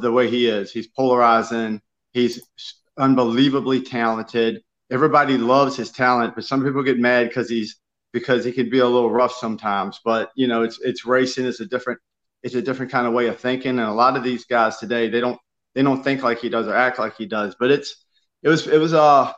the way he is. He's polarizing. He's unbelievably talented. Everybody loves his talent, but some people get mad because he's because he can be a little rough sometimes. But you know, it's it's racing. It's a different it's a different kind of way of thinking. And a lot of these guys today, they don't they don't think like he does or act like he does. But it's it was it was uh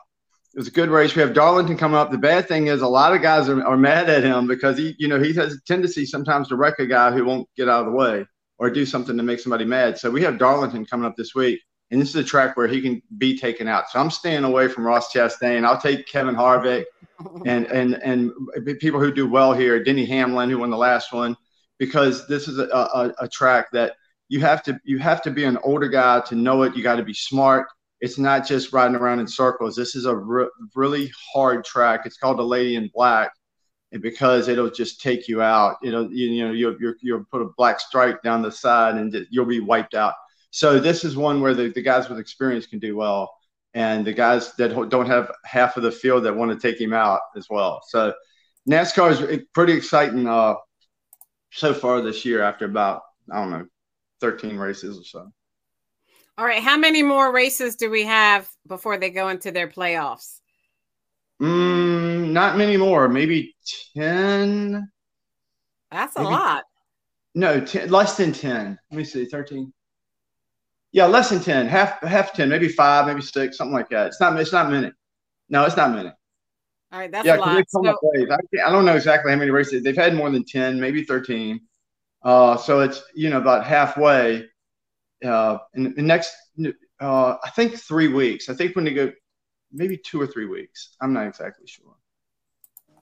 it was a good race. We have Darlington coming up. The bad thing is a lot of guys are, are mad at him because he, you know, he has a tendency sometimes to wreck a guy who won't get out of the way or do something to make somebody mad. So we have Darlington coming up this week, and this is a track where he can be taken out. So I'm staying away from Ross Chastain. I'll take Kevin Harvick and and and people who do well here, Denny Hamlin, who won the last one, because this is a, a, a track that you have to you have to be an older guy to know it. You got to be smart it's not just riding around in circles. This is a re- really hard track. It's called the Lady in Black, and because it'll just take you out. It'll you, you know you'll, you'll, you'll put a black stripe down the side and you'll be wiped out. So this is one where the, the guys with experience can do well, and the guys that don't have half of the field that want to take him out as well. So NASCAR is pretty exciting uh, so far this year. After about I don't know, 13 races or so. All right. How many more races do we have before they go into their playoffs? Mm, not many more. Maybe 10. That's a maybe, lot. No, 10, less than 10. Let me see, 13. Yeah, less than 10. Half half 10, maybe five, maybe six, something like that. It's not it's not many. No, it's not many. All right, that's yeah, a lot. So, I, I, don't know exactly how many races. They've had more than 10, maybe 13. Uh, so it's, you know, about halfway uh, in the next, uh, I think three weeks. I think when they go, maybe two or three weeks. I'm not exactly sure.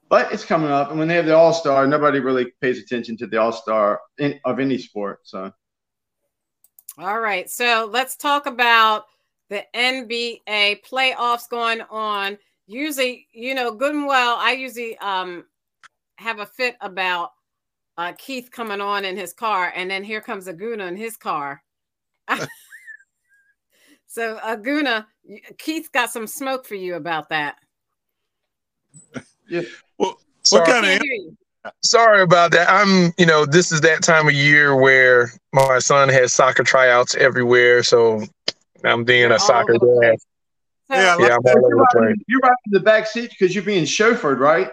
But it's coming up, and when they have the All Star, nobody really pays attention to the All Star of any sport. So, all right. So let's talk about the NBA playoffs going on. Usually, you know, good and well. I usually um, have a fit about uh, Keith coming on in his car, and then here comes Aguna in his car, so Aguna, Keith got some smoke for you about that. Yeah. Well, what kind of? Sorry about that. I'm, you know, this is that time of year where my son has soccer tryouts everywhere, so I'm being a soccer dad. yeah, yeah, I'm all over the place. You're right in the back seat because you're being chauffeured, right?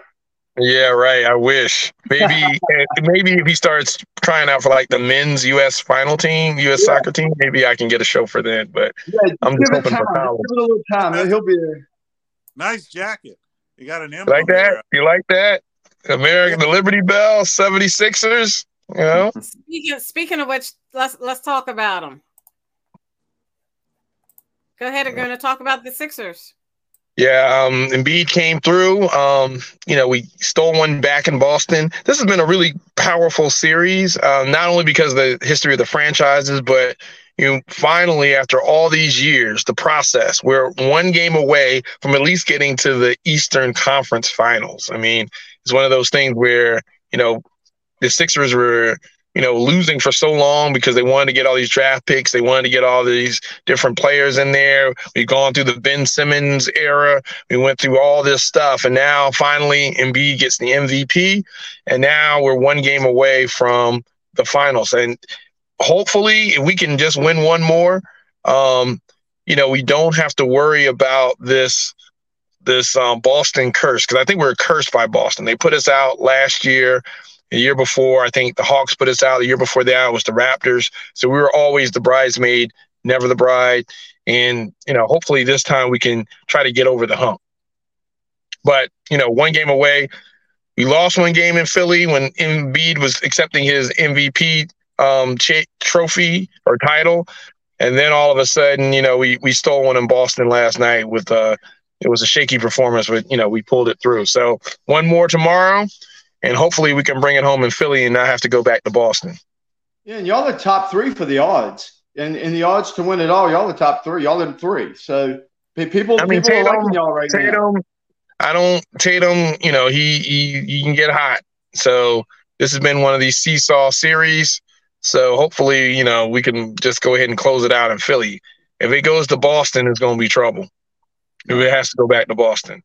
Yeah, right. I wish maybe maybe if he starts trying out for like the men's U.S. final team, U.S. Yeah. soccer team, maybe I can get a show for that. But yeah, I'm just hoping for college. Give it a little time. He'll be there. Nice jacket. You got an emblem like that? There. You like that? American, the Liberty Bell, 76ers. You know. Speaking speaking of which, let's let's talk about them. Go ahead. I'm going to talk about the Sixers. Yeah, um, Embiid came through. Um, you know, we stole one back in Boston. This has been a really powerful series, uh, not only because of the history of the franchises, but you know, finally, after all these years, the process, we're one game away from at least getting to the Eastern Conference Finals. I mean, it's one of those things where you know the Sixers were you know, losing for so long because they wanted to get all these draft picks. They wanted to get all these different players in there. We've gone through the Ben Simmons era. We went through all this stuff. And now finally Embiid gets the MVP. And now we're one game away from the finals. And hopefully if we can just win one more, um, you know, we don't have to worry about this this um, Boston curse because I think we we're cursed by Boston. They put us out last year. The year before, I think the Hawks put us out. The year before that was the Raptors. So we were always the bridesmaid, never the bride. And, you know, hopefully this time we can try to get over the hump. But, you know, one game away. We lost one game in Philly when Embiid was accepting his MVP um, ch- trophy or title. And then all of a sudden, you know, we, we stole one in Boston last night with uh it was a shaky performance, but you know, we pulled it through. So one more tomorrow and hopefully we can bring it home in Philly and not have to go back to Boston. Yeah, and y'all the top three for the odds, and in the odds to win it all, y'all the top three. Y'all in three. So people, I mean, people Tatum, are liking y'all right Tatum, now. I don't Tatum. You know, he he he can get hot. So this has been one of these seesaw series. So hopefully, you know, we can just go ahead and close it out in Philly. If it goes to Boston, it's going to be trouble. If it has to go back to Boston.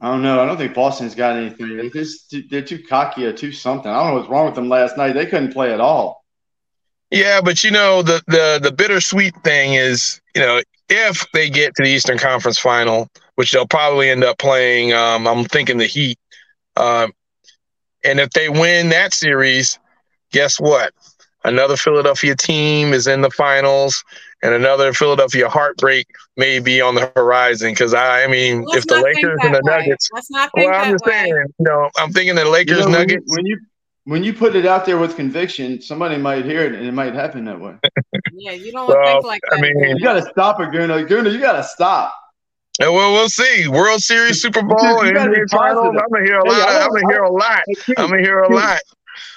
I don't know. I don't think Boston's got anything. They're, they're too cocky or too something. I don't know what's wrong with them last night. They couldn't play at all. Yeah, but you know the the the bittersweet thing is, you know, if they get to the Eastern Conference Final, which they'll probably end up playing, um, I'm thinking the Heat. Um, and if they win that series, guess what? Another Philadelphia team is in the finals, and another Philadelphia heartbreak may be on the horizon. Because I, I mean, Let's if the Lakers that and the way. Nuggets, Let's not think well, I'm that just way. saying, you know, I'm thinking the Lakers You know, when, you, Nuggets. when you when you put it out there with conviction, somebody might hear it and it might happen that way. Yeah, you don't Well, think like that. I mean, You gotta stop it, Guna. Guna, you gotta stop. Uh, Well, we'll see. World Series, Super Bowl, and NBA Finals. I'm gonna hear a lot. I Of, I'm gonna hear a lot. I'm gonna hear a lot.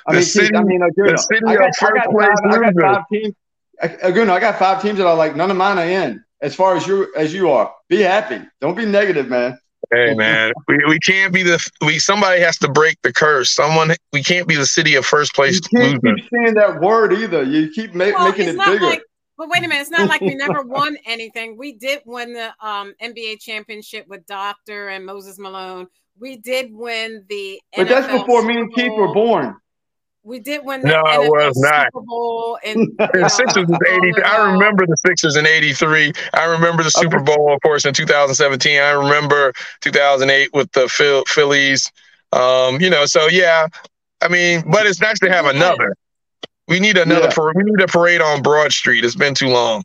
I The mean, city- Keith, I mean, Aguna, the city I got, of first I got place five, I got five teams. Aguna, I got five teams that are like none of mine are in. As far as you as you are, be happy. Don't be negative, man. Hey man, we, we can't be the we. Somebody has to break the curse. Someone we can't be the city of first place You can't losers. keep saying that word either. You keep ma- Well, making it bigger. like, but wait a minute, it's not like we never won anything. We did win the um, NBA championship with Doctor and Moses Malone. We did win the. but that's NFL before me and Keith were born. We did win No, it was not. Super Bowl in you The know, Sixers was all 83. I remember the Sixers in 83. I remember the Super Bowl, of course, in 2017. I remember 2008 with the Phil, Phillies. Um, you know, so yeah. I mean, but it's nice to have another. We need another. Yeah. Parade. We need a parade on Broad Street. It's been too long.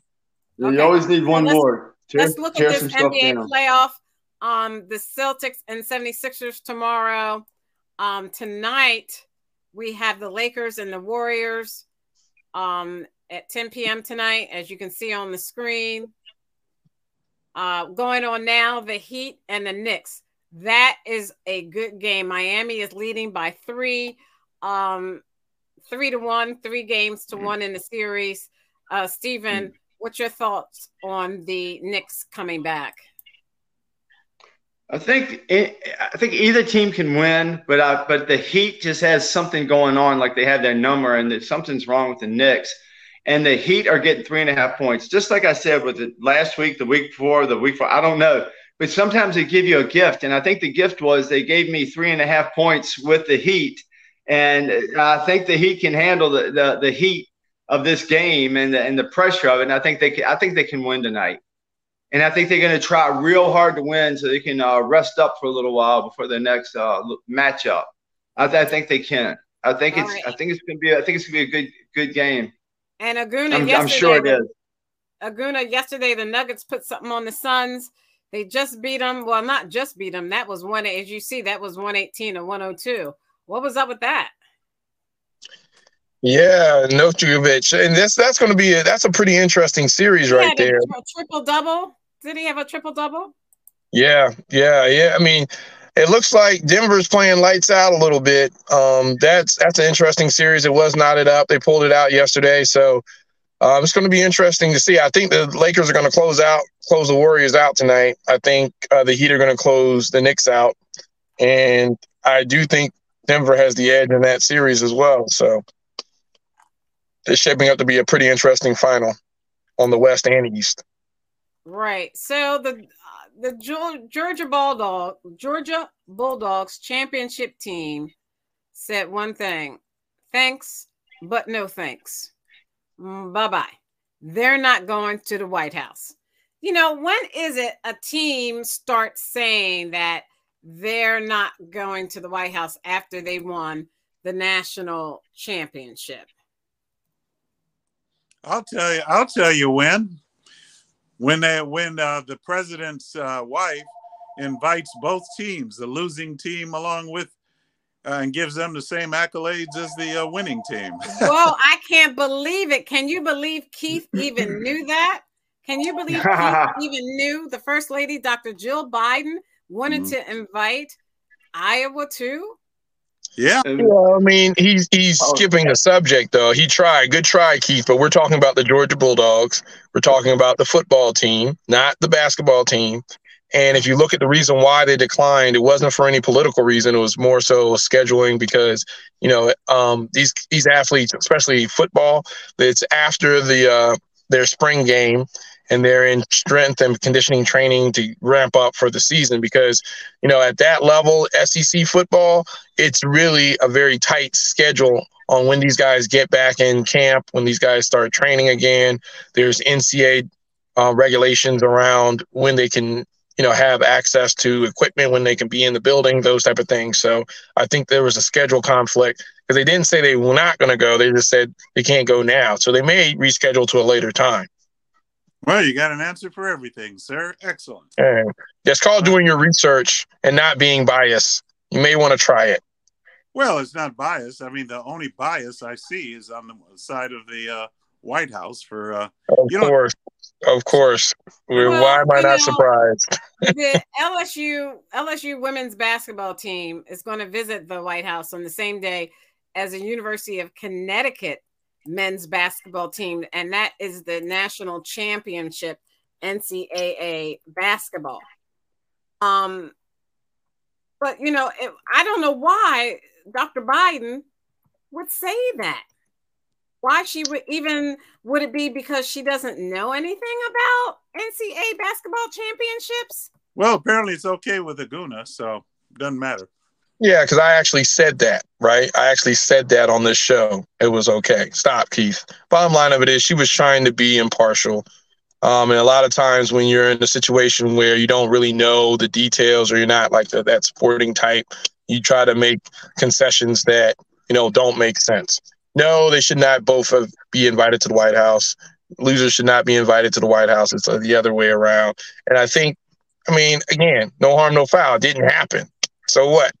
You always need one let's- more. Tear, Let's look at this stuff NBA down. playoff. Um, the Celtics and 76ers tomorrow. Um, tonight we have the Lakers and the Warriors um, at 10 p.m. tonight, as you can see on the screen. Uh, going on now, the Heat and the Knicks. That is a good game. Miami is leading by three, um, three to one, three games to one in the series. Uh, Stephen, what's your thoughts on the Knicks coming back? I think I think either team can win, but I, but the Heat just has something going on, like they have their number, and something's wrong with the Knicks. And the Heat are getting three and a half points, just like I said with the last week, the week before, the week before. I don't know, but sometimes they give you a gift, and I think the gift was they gave me three and a half points with the Heat, and I think the Heat can handle the the, the heat of this game and the, and the pressure of it. And I think they can, I think they can win tonight. And I think they're going to try real hard to win so they can uh, rest up for a little while before their next uh, matchup. I, th- I think they can. I think All it's. right. I think it's going to be. I think it's going to be a good good game. And Aguna I'm, yesterday, I'm sure it is. Aguna yesterday, the Nuggets put something on the Suns. They just beat them. Well, not just beat them. That was one. As you see, that was one eighteen or one hundred two. What was up with that? Yeah, Notrovic, and this that's going to be a, that's a pretty interesting series He right there. triple double. Did he have a triple double? Yeah, yeah, yeah. I mean, it looks like Denver's playing lights out a little bit. Um, that's that's an interesting series. It was knotted up. They pulled it out yesterday, so um, it's going to be interesting to see. I think the Lakers are going to close out, close the Warriors out tonight. I think uh, the Heat are going to close the Knicks out, and I do think Denver has the edge in that series as well. So it's shaping up to be a pretty interesting final on the West and East. Right. So the uh, the Georgia Bulldog Georgia Bulldogs championship team said one thing: thanks, but no thanks. bye bye. They're not going to the White House. You know, when is it a team starts saying that they're not going to the White House after they won the national championship? I'll tell you. I'll tell you when. When they when uh, the president's uh, wife invites both teams, the losing team along with, uh, and gives them the same accolades as the uh, winning team. well, I can't believe it. Can you believe Keith even knew that? Can you believe Keith even knew the first lady, Dr. Jill Biden, wanted Mhm. to invite Iowa too? yeah. Well, I mean, he's he's Oh. skipping the subject though. He tried. Good try, Keith. But we're talking about the Georgia Bulldogs. We're talking about the football team, not the basketball team. And if you look at the reason why they declined, it wasn't for any political reason. It was more so scheduling because you know um, these these athletes, especially football, it's after the uh, their spring game, and they're in strength and conditioning training to ramp up for the season. Because you know at that level, SEC football, it's really a very tight schedule on when these guys get back in camp, when these guys start training again. There's NCAA uh, regulations around when they can, you know, have access to equipment, when they can be in the building, those type of things. So I think there was a schedule conflict because they didn't say they were not going to go. They just said they can't go now. So they may reschedule to a later time. Well, you got an answer for everything, sir. Excellent. And that's called doing your research and not being biased. You may want to try it. Well, it's not bias. I mean, the only bias I see is on the side of the uh, White House for. Uh, of course, of course. Well, Why am I not know, surprised? the LSU LSU women's basketball team is going to visit the White House on the same day as the University of Connecticut men's basketball team, and that is the national championship NCAA basketball. Um, but you know, it, I don't know why Dr. Biden would say that. Why she would even would it be because she doesn't know anything about NCAA basketball championships? Well, apparently it's okay with Aguna, so doesn't matter. Yeah, because I actually said that, right? I actually said that on this show. It was okay. Stop, Keith. Bottom line of it is she was trying to be impartial. Um, and a lot of times when you're in a situation where you don't really know the details or you're not like the, that sporting type, you try to make concessions that, you know, don't make sense. No, they should not both be invited to the White House. Losers should not be invited to the White House. It's the other way around. And I think, I mean, again, no harm, no foul. It didn't happen. So what?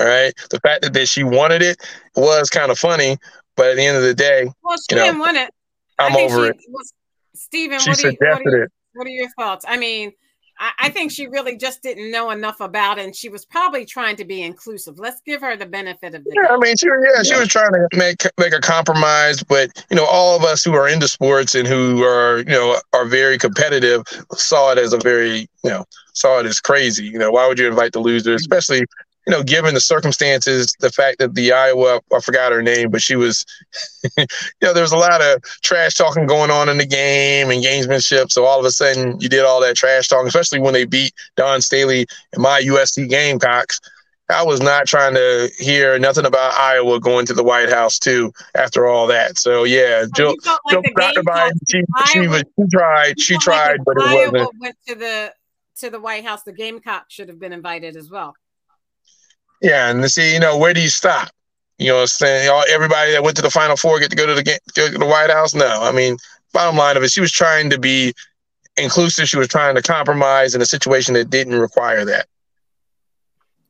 All right. The fact that, that she wanted it was kind of funny, but at the end of the day, well, she didn't want it. I'm over it. Was, Stephen, she what, suggested you, what, are you, it. what are your thoughts? I mean, I, I think she really just didn't know enough about it, and she was probably trying to be inclusive. Let's give her the benefit of the yeah. I mean, she yeah, she was trying to make make a compromise, but you know, all of us who are into sports and who are you know are very competitive saw it as a very you know saw it as crazy. You know, why would you invite the loser, especially you know, given the circumstances, the fact that the Iowa, I forgot her name, but she was, you know, there was a lot of trash talking going on in the game and gamesmanship. So all of a sudden, you did all that trash talking, especially when they beat Dawn Staley and my USC Gamecocks. I was not trying to hear nothing about Iowa going to the White House too. After all that, so yeah, oh, so Jill, like Jill Biden, she, she, was, she tried, she tried, like but it Iowa wasn't. Went to the to the White House. The Gamecock should have been invited as well. Yeah, and to see, you know, where do you stop? You know, what I'm saying all everybody that went to the Final Four get to go to the go to the White House. No, I mean, bottom line of it, she was trying to be inclusive. She was trying to compromise in a situation that didn't require that.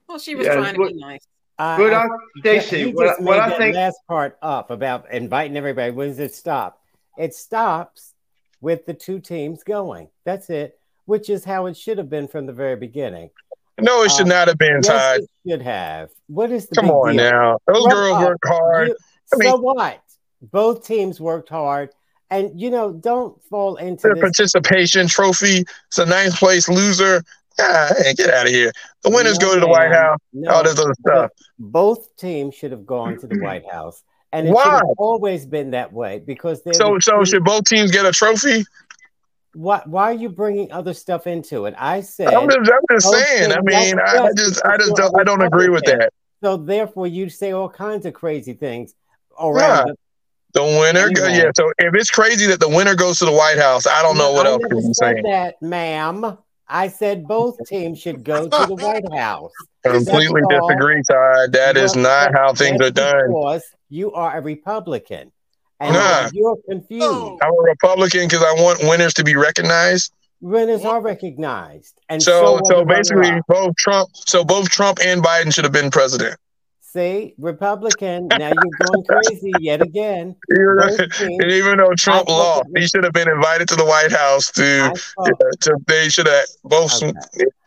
Well, she was yeah, trying to be nice. Uh, but I, Stacy, what, what I think last part up about inviting everybody. When does it stop? It stops with the two teams going. That's it, which is how it should have been from the very beginning. No, it should um, not have been yes, tied. Should have. What is the come on deal? now? Those girls work hard. You, I mean, so what? Both teams worked hard, and you know, don't fall into the participation trophy. It's a ninth place loser. Ah, hey, get out of here. The winners no, go to the White House. No, all this other stuff. Both teams should have gone to the White House, and it Why? always been that way because they're so so should both teams get a trophy? Why why are you bringing other stuff into it? I said I'm just, I'm just saying. I mean, I just I just don't I don't agree with that. So therefore, you say all kinds of crazy things around. Yeah. The winner, anyway. yeah. So if it's crazy that the winner goes to the White House, I don't know what I else to be saying. That, ma'am, I said both teams should go to the White House. Completely disagree, Todd. That is not how things are done. Because you are a Republican. And nah. you're confused. I'm a Republican because I want winners to be recognized. Winners are recognized, and so so, so basically, both Trump, so both Trump and Biden should have been president. See, Republican. Now you're going crazy yet again. and even though Trump lost, he should have been invited to the White House to. Yeah, to they should have both. Okay.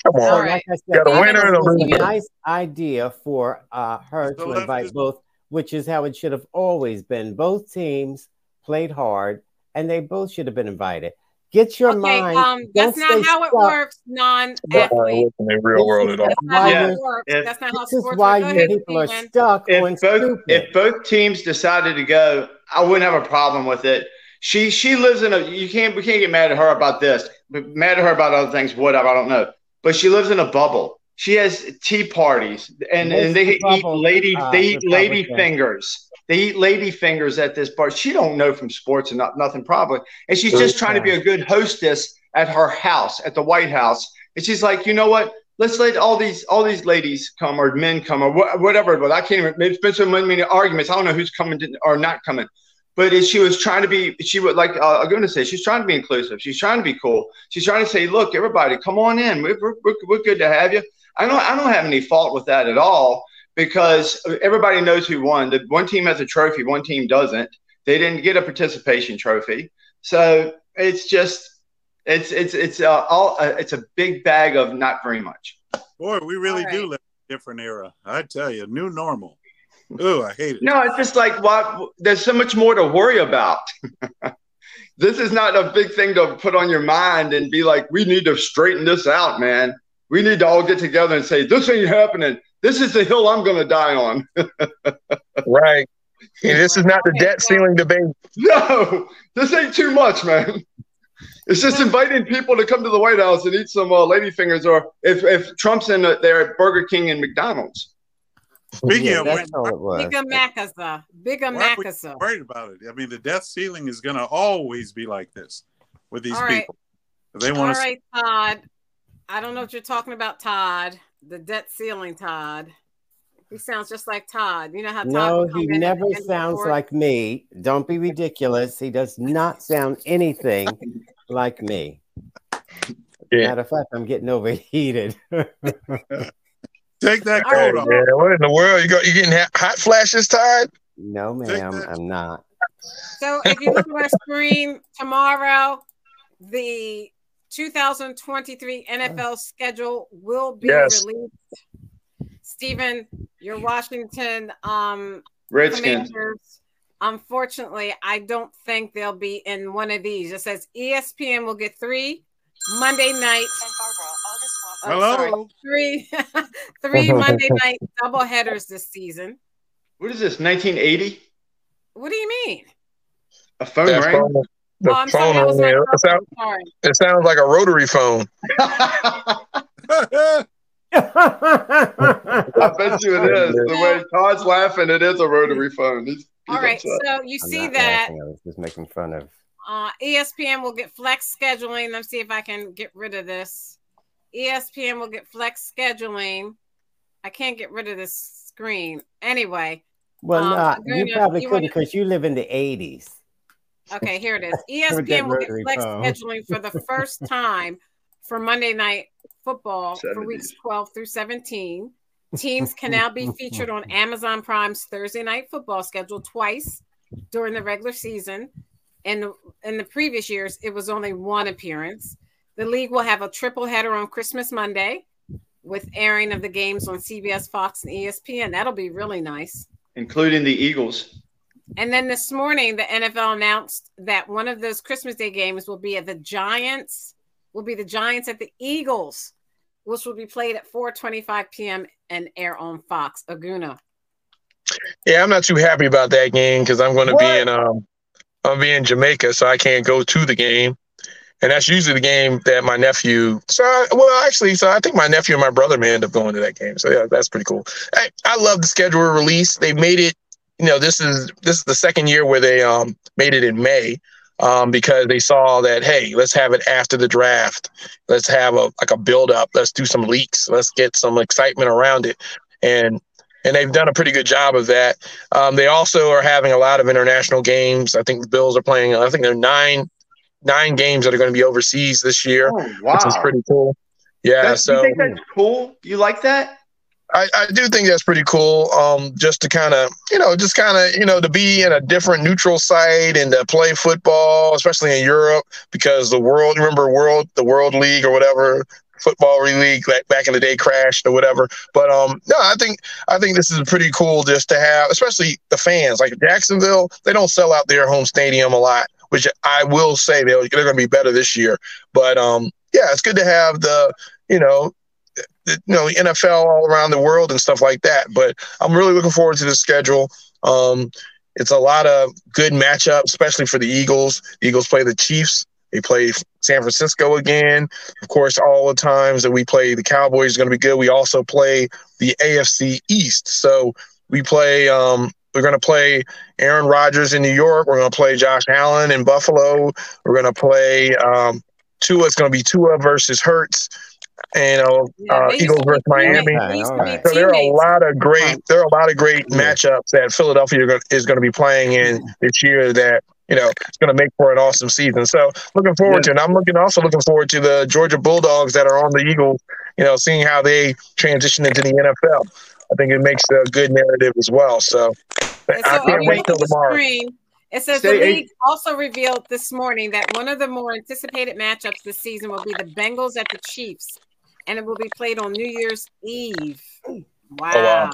Come on, like said, got a winner and a loser. Nice idea for uh, her to invite both which is how it should have always been. Both teams played hard, and they both should have been invited. Get your okay, mind. Um, that's not how it works, non-athlete. In the real world at all. That's not yeah. how. If, that's not how this is why you people are stuck if both, stupid. If both teams decided to go, I wouldn't have a problem with it. She she lives in a you can't we can't get mad at her about this, but mad at her about other things, whatever, I don't know. But she lives in a bubble she has tea parties, and, and they eat lady uh, they eat lady fingers. They eat lady fingers at this bar. She don't know from sports and not nothing probably, and she's just trying to be a good hostess at her house at the White House. And she's like, you know what? Let's let all these all these ladies come or men come or wh- whatever. But I can't even. It's been so many arguments. I don't know who's coming to, or not coming. But she was trying to be, she would like uh, I'm going to say, she's trying to be inclusive. She's trying to be cool. She's trying to say, look, everybody, come on in. We're, we're, we're good to have you. I don't I don't have any fault with that at all because everybody knows who won. The one team has a trophy, one team doesn't. They didn't get a participation trophy, so it's just it's it's it's uh, all uh, it's a big bag of not very much. Boy, we really right. do live in a different era. I tell you, new normal. Ooh, I hate it. No, it's just like what there's so much more to worry about. this is not a big thing to put on your mind and be like, we need to straighten this out, man we need to all get together and say, this ain't happening. This is the hill I'm going to die on. right. And this is not the debt ceiling debate. No, this ain't too much, man. It's just inviting people to come to the White House and eat some uh, ladyfingers, or if, if Trump's in the, there at Burger King and McDonald's. Speaking yeah, of that's all it was. Bigger Macasa. Bigger Macasa. Worried about it. I mean, the death ceiling is going to always be like this with these people. They want All right, Todd. I don't know what you're talking about, Todd. The debt ceiling, Todd. He sounds just like Todd. You know how Todd No, he never sounds like me. Don't be ridiculous. He does not sound anything like me. Yeah. Matter of fact, I'm getting overheated. Take that coat off. Yeah, what in the world? You got you getting hot flashes, Todd? No, ma'am, I'm not. So if you look at our screen tomorrow, the 2023 NFL schedule will be yes. released. Stephen, your Washington um, Redskins. Unfortunately, I don't think they'll be in one of these. It says ESPN will get three Monday night. Oh, Hello. Sorry, three, three Monday night double headers this season. What is this? 1980? What do you mean? A phone ring? The oh, phone sorry, on here. It, sound, it sounds like a rotary phone. I bet you it is. The way Todd's laughing, it is a rotary phone. He's, he's All right, upset. so you I'm see that. I was just making fun of. Uh, ESPN will get flex scheduling. Let's see if I can get rid of this. ESPN will get flex scheduling. I can't get rid of this screen. Anyway. Well, um, nah, you probably couldn't because you live in the 80s. Okay, here it is. ESPN will get flex phone. scheduling for the first time for Monday night football 70s. for weeks 12 through 17. Teams can now be featured on Amazon Prime's Thursday night football schedule twice during the regular season. And in the previous years, it was only one appearance. The league will have a triple header on Christmas Monday with airing of the games on CBS, Fox, and ESPN. That'll be really nice. Including the Eagles. And then this morning, the NFL announced that one of those Christmas Day games will be at the Giants, will be the Giants at the Eagles, which will be played at 4:25 p.m. and air on Fox. Aguna. Yeah, I'm not too happy about that game because I'm going to be in um, I'm be in Jamaica, so I can't go to the game. And that's usually the game that my nephew. So, I, well, actually, so I think my nephew and my brother may end up going to that game. So yeah, that's pretty cool. I, I love the schedule release. They made it you know, this is this is the second year where they um, made it in May um, because they saw that hey, let's have it after the draft. Let's have a like a build up. Let's do some leaks. Let's get some excitement around it, and and they've done a pretty good job of that. Um, they also are having a lot of international games. I think the Bills are playing. I think there are nine nine games that are going to be overseas this year, oh, wow. which is pretty cool. Yeah, that's, so you think that's cool. You like that? I, I do think that's pretty cool. Um, just to kind of, you know, just kind of, you know, to be in a different neutral site and to play football, especially in Europe, because the world, remember, world, the World League or whatever, football league back back in the day crashed or whatever. But um, no, I think I think this is pretty cool just to have, especially the fans. Like Jacksonville, they don't sell out their home stadium a lot, which I will say they're, they're going to be better this year. But um, yeah, it's good to have the you know you know NFL all around the world and stuff like that. But I'm really looking forward to the schedule. Um, it's a lot of good matchups, especially for the Eagles. The Eagles play the Chiefs They play San Francisco again. Of course, all the times that we play the Cowboys is going to be good. We also play the AFC East. So we play. Um, we're going to play Aaron Rodgers in New York. We're going to play Josh Allen in Buffalo. We're going to play um, Tua. It's going to be Tua versus Hurts and uh, yeah, uh, Eagles versus Miami. Right. So there are a lot of great there are a lot of great yeah. matchups that Philadelphia is going to be playing in this year that you know it's going to make for an awesome season. So looking forward yeah. to it. I'm looking also looking forward to the Georgia Bulldogs that are on the Eagles. You know, seeing how they transition into the NFL. I think it makes a good narrative as well. So, so I can't wait till tomorrow. Screen, it says Stay the league eight. also revealed this morning that one of the more anticipated matchups this season will be the Bengals at the Chiefs and it will be played on New Year's Eve. Wow. Oh, wow.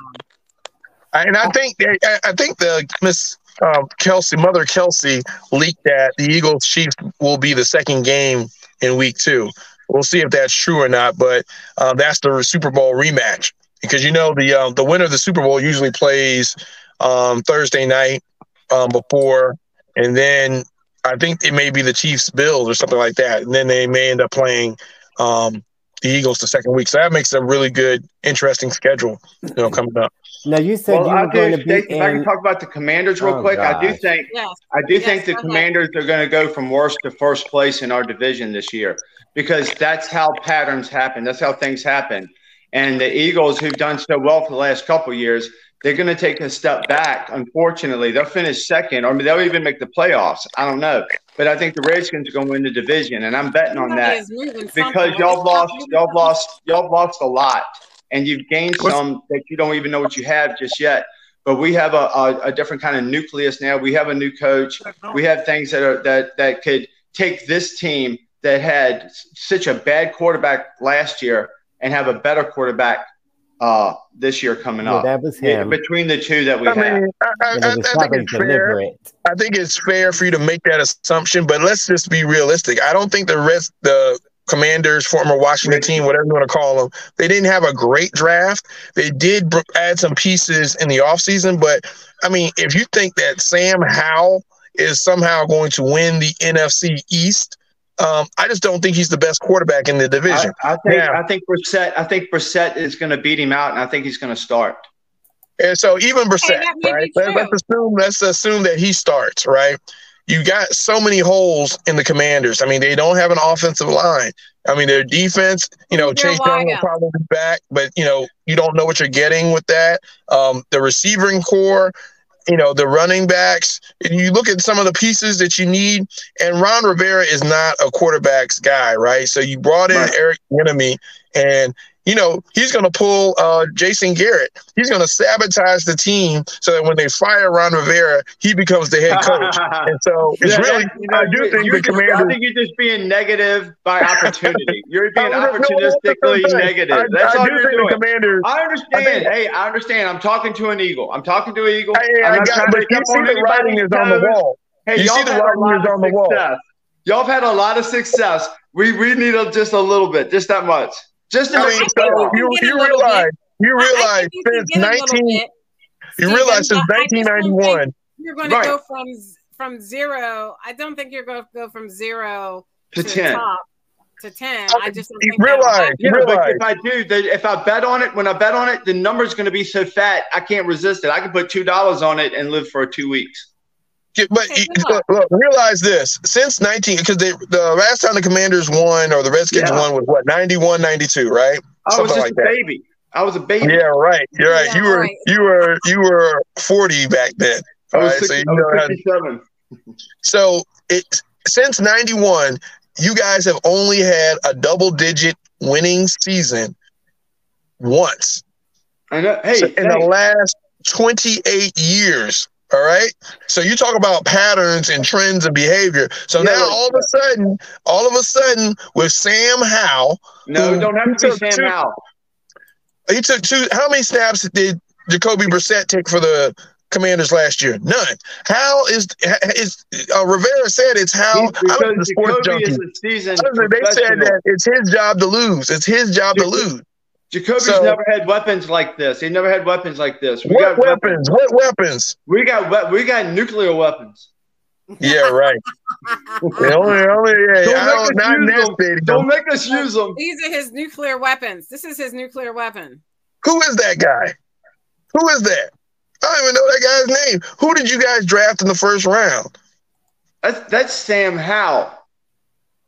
And I think I think the Miss um, Kelce, Mother Kelce, leaked that the Eagles Chiefs will be the second game in Week Two. We'll see if that's true or not, but uh, that's the Super Bowl rematch because you know the uh, the winner of the Super Bowl usually plays um, Thursday night um, before, and then I think it may be the Chiefs Bills or something like that, and then they may end up playing um, the Eagles the second week. So that makes a really good, interesting schedule, you know, coming up. Now you said well, you were going to be. If in... I can talk about the Commanders real oh, quick, gosh. I do think yes. I do yes, think the Commanders ahead. are going to go from worst to first place in our division this year because that's how patterns happen. That's how things happen. And the Eagles, who've done so well for the last couple years, they're going to take a step back. Unfortunately, they'll finish second, or they'll even make the playoffs. I don't know, but I think the Redskins are going to win the division, and I'm betting on that because y'all lost, y'all lost, y'all lost a lot, and you've gained some that you don't even know what you have just yet. But we have a, a, a different kind of nucleus now. We have a new coach. We have things that are that that could take this team that had such a bad quarterback last year and have a better quarterback uh, this year coming up. that was him. Between the two that we I have. Mean, I, I, I, think it's fair. I think it's fair for you to make that assumption, but let's just be realistic. I don't think the rest, the commanders, former Washington team, whatever you want to call them, they didn't have a great draft. They did add some pieces in the offseason, but I mean, if you think that Sam Howell is somehow going to win the NFC East, um, I just don't think he's the best quarterback in the division. I, I think now, I think Brissett I think Brissett is going to beat him out, and I think he's going to start. And so even Brissett, hey, right? Let, us assume let's assume that he starts, right? You got so many holes in the Commanders. I mean, they don't have an offensive line. I mean, their defense, you know, Chase Young will probably be back, but you know, you don't know what you're getting with that. Um, the receiving corps, you know, the running backs. You look at some of the pieces that you need, and Ron Rivera is not a quarterbacks guy, right? So you brought in right. Eric Bieniemy, and you know, he's going to pull uh, Jason Garrett. He's going to sabotage the team so that when they fire Ron Rivera, he becomes the head coach. and so it's yeah, really, you know, I do think the Commanders. I think you're just being negative by opportunity. You're being opportunistically negative. I, That's I all you're doing. Commanders, I understand. I think, hey, I understand. I'm talking to an Eagle. I'm talking to an Eagle. Hey, I got, but you see the writing is on the wall. Hey, you see the writing is on the wall. Y'all have had a lot of success. We we need a, just a little bit, just that much. Just to I mean, so you, you realize you realize since nineteen you realize since nineteen ninety one you're going to go from from zero. I don't think you're going to go from zero to, to ten. Top to ten. I just don't realize. Yeah, realize. but if I do, the, if I bet on it, when I bet on it, the number's going to be so fat I can't resist it. I can put two dollars on it and live for two weeks. But look, look, realize this: since 19, because the last time the Commanders won or the Redskins yeah. won was what 91, 92, right? I was just like a that. baby. I was a baby. Yeah, right. You're right. Yeah, you were right. you were you were 40 back then. I was, right? 60, so, you know, so it since 91, you guys have only had a double digit winning season once. I know. Hey, so in hey. the last 28 years. All right. So you talk about patterns and trends and behavior. So yeah, now all of a sudden, all of a sudden, with Sam Howell. No, don't have to be Sam two, Howell. He took two. How many snaps did Jacoby Brissett take for the Commanders last year? None. How is is uh, Rivera said it's how I'm the sports Jacoby junkie. They said that it's his job to lose. It's his job to lose. Jacoby's so, never had weapons like this. He never had weapons like this. We what got weapons? What weapons? We got we got nuclear weapons. Yeah, right. only, only, yeah, don't, don't, not don't make us use them. These are his nuclear weapons. This is his nuclear weapon. Who is that guy? Who is that? I don't even know that guy's name. Who did you guys draft in the first round? That's that's Sam Howell.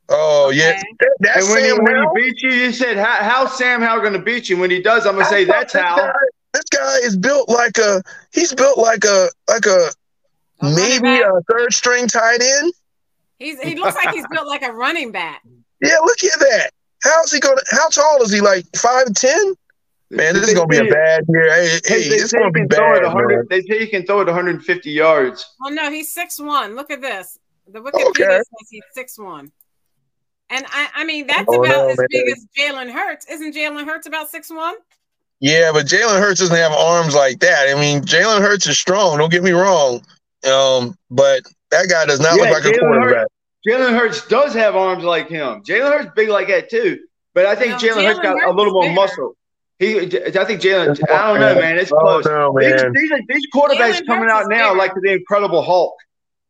Oh okay. yeah, that, that's and when Sam he, when he beat you, you said, "How how's Sam Howell going to beat you?" When he does, I'm going to say, "That's how." Guy, this guy is built like a. He's built like a like a, a maybe a third string tight end. He's he looks like he's built like a running back. Yeah, look at that. How's he going? to How tall is he? Like five ten? Man, this is gonna be a bad year. Hey, hey it's gonna be bad. They say he can throw it 150 yards. Oh no, he's six one. Look at this. The Wikipedia okay. says he's six one. And I, I mean, that's oh, about no, as man. big as Jalen Hurts. Isn't Jalen Hurts about six one? Yeah, but Jalen Hurts doesn't have arms like that. I mean, Jalen Hurts is strong. Don't get me wrong. Um, but that guy does not yeah, look like Jalen a quarterback. Jalen Hurts does have arms like him. Jalen Hurts big like that too. But I think Jalen Hurts got Hurts a little more bigger. muscle. He, I think Jalen. I don't know, man. It's close. Oh, no, man. These, these, these quarterbacks Jalen coming Hurts out now bigger. like the Incredible Hulk.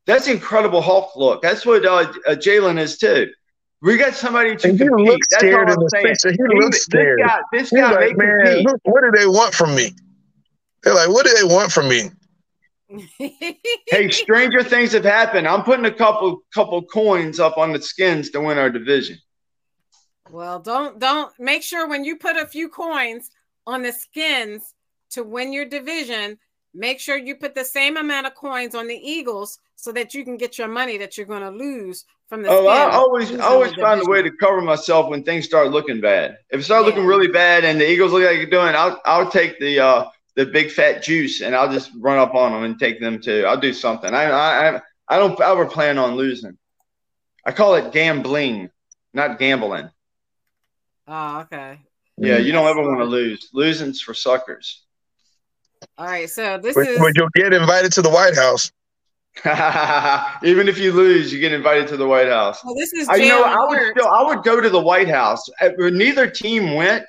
That's the Incredible Hulk look. That's what uh, uh, Jalen is too. We got somebody to he compete. Looks That's scared all I'm saying. Picture. He, he looks scared. This guy, this guy like, man, compete. what do they want from me? They're like, what do they want from me? hey, stranger things have happened. I'm putting a couple couple coins up on the skins to win our division. Well, don't don't make sure when you put a few coins on the skins to win your division, make sure you put the same amount of coins on the Eagles so that you can get your money that you're going to lose from the. Oh, I always I always find a way to cover myself when things start looking bad. If it starts yeah. looking really bad and the Eagles look like you're doing, I'll I'll take the uh the big fat juice and I'll just run up on them and take them too. I'll do something. I I I don't ever plan on losing. I call it gambling, not gambling. Oh, okay. Yeah, you don't ever want to lose. Losing's for suckers. All right, so this but, is. But you'll get invited to the White House. Even if you lose, you get invited to the White House. Well, this is. I, know, I would still, I would go to the White House. Uh, neither team went.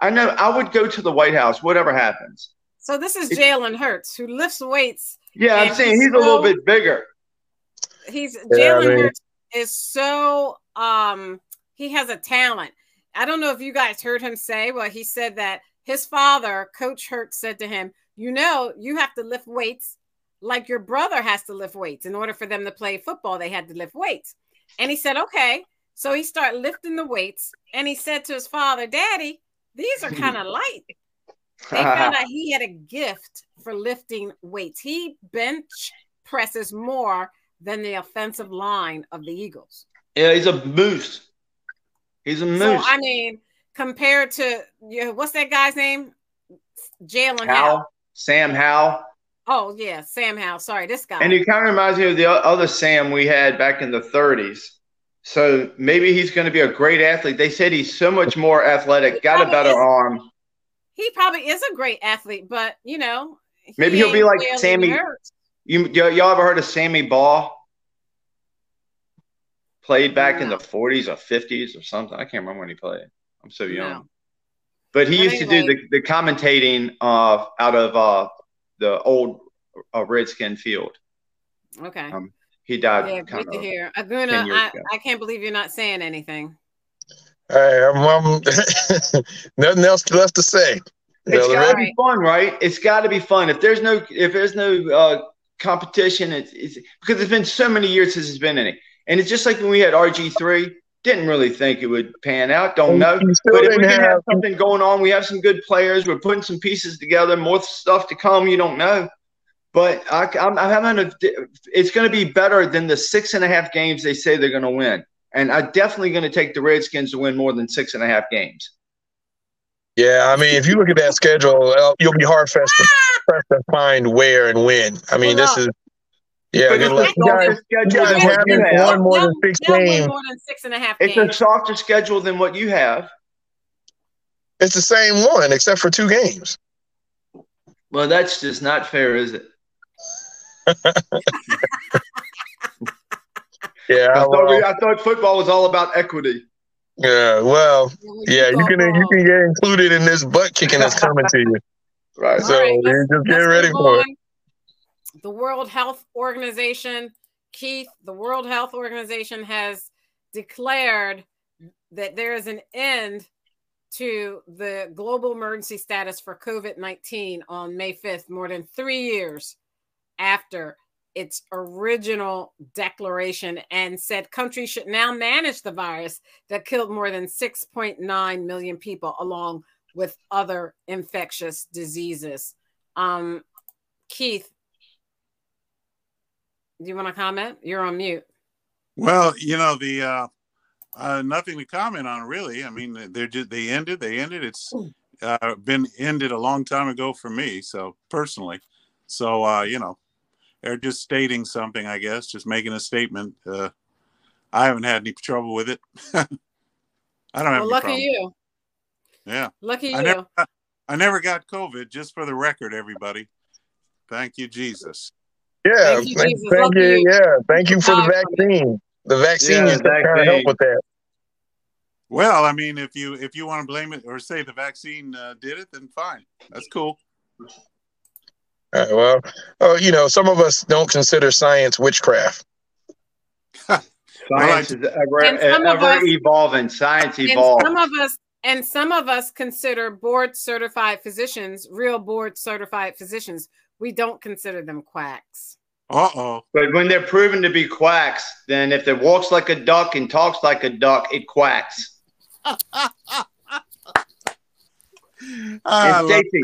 I know I would go to the White House, whatever happens. So this is Jalen Hurts who lifts weights. Yeah, I'm saying he's, he's so, a little bit bigger. He's Jalen yeah, Hurts is so um he has a talent. I don't know if you guys heard him say, well, he said that his father, Coach Hurt, said to him, You know, you have to lift weights like your brother has to lift weights. In order for them to play football, they had to lift weights. And he said, Okay. So he started lifting the weights and he said to his father, Daddy, these are kind of light. They found out he had a gift for lifting weights. He bench presses more than the offensive line of the Eagles. Yeah, he's a moose. He's a moose. So, I mean, compared to you know, what's that guy's name? Jalen Howell. Sam Howell. Oh yeah, Sam Howell. Sorry, this guy. And he kind of reminds me of the other Sam we had back in the 30s. So maybe he's going to be a great athlete. They said he's so much more athletic, he got a better is, arm. He probably is a great athlete, but you know, maybe he will be like Sammy. You y'all ever heard of Sammy Baugh? Played back in the 40s or 50s or something. I can't remember when he played. I'm so young. No. But he but used anyway. to do the, the commentating uh, out of uh, the old uh, Redskin field. Okay. Um, he died. Yeah, great to hear. Aguna, I, I can't believe you're not saying anything. Hey, I'm, I'm nothing else left to say. It's got to be fun, right? It's got to be fun. If there's no, if there's no uh, competition, it's, it's because it's been so many years since it's been any. And it's just like when we had RG3, didn't really think it would pan out. Don't know. But if we can have, have something going on, we have some good players. We're putting some pieces together, more stuff to come. You don't know. But I, am having a, it's going to be better than the six and a half games they say they're going to win. And I'm definitely going to take the Redskins to win more than six and a half games. Yeah, I mean, if you look at that schedule, uh, you'll be hard pressed to, to find where and when. I mean, this is yeah, good luck. You guys, guys haven't more than six games. More than six and a half. It's games. a softer schedule than what you have. It's the same one, except for two games. Well, that's just not fair, is it? yeah, I thought, we, I thought football was all about equity. Yeah, well, yeah, you can you can get included in this butt kicking that's coming to you. Right. so right, just get ready for it the World Health Organization Keith, the World Health Organization has declared that there is an end to the global emergency status for COVID 19 on May 5th, more than three years after its original declaration, and said countries should now manage the virus that killed more than 6.9 million people, along with other infectious diseases. Um, Keith, do you want to comment? You're on mute. Well, you know the uh, uh, nothing to comment on really. I mean, they're just they ended. They ended. It's uh, been ended a long time ago for me. So personally, so uh, you know, they're just stating something. I guess just making a statement. Uh, I haven't had any trouble with it. I don't have. Well, lucky problem. you. Yeah. Lucky I you. Never, I never got COVID. Just for the record, everybody. Thank you, Jesus. Yeah, thank you. Thank, thank you. Yeah, thank you for the vaccine. The vaccine yeah, is trying to help with that. Well, I mean, if you if you want to blame it or say the vaccine uh, did it, then fine. That's cool. Right, well, uh, you know, some of us don't consider science witchcraft. science is ever, ever us, evolving. Science evolves. Some of us and some of us consider board certified physicians real board certified physicians. We don't consider them quacks. Uh oh. But when they're proven to be quacks, then if it walks like a duck and talks like a duck, it quacks. Stacy,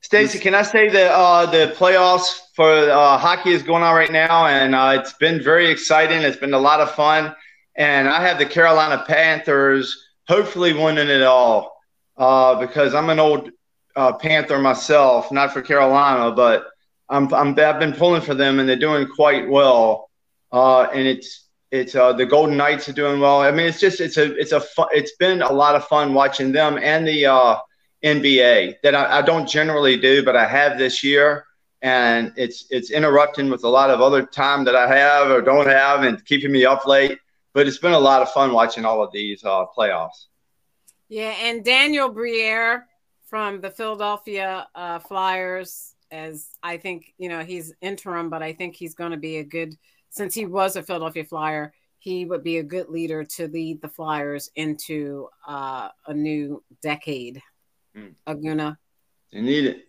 Stacy, can I say that uh, the playoffs for uh, hockey is going on right now, and uh, it's been very exciting. It's been a lot of fun, and I have the Carolina Panthers hopefully winning it all uh, because I'm an old uh, Panther myself, not for Carolina, but I'm, I'm I've been pulling for them, and they're doing quite well. Uh, and it's it's uh, the Golden Knights are doing well. I mean, it's just it's a it's a it's been a lot of fun watching them and the uh, NBA that I, I don't generally do, but I have this year, and it's it's interrupting with a lot of other time that I have or don't have, and keeping me up late. But it's been a lot of fun watching all of these uh, playoffs. Yeah, and Daniel Briere from the Philadelphia uh, Flyers as I think, you know, he's interim, but I think he's going to be a good, since he was a Philadelphia Flyer, he would be a good leader to lead the Flyers into uh, a new decade. Mm. Aguna. They need it.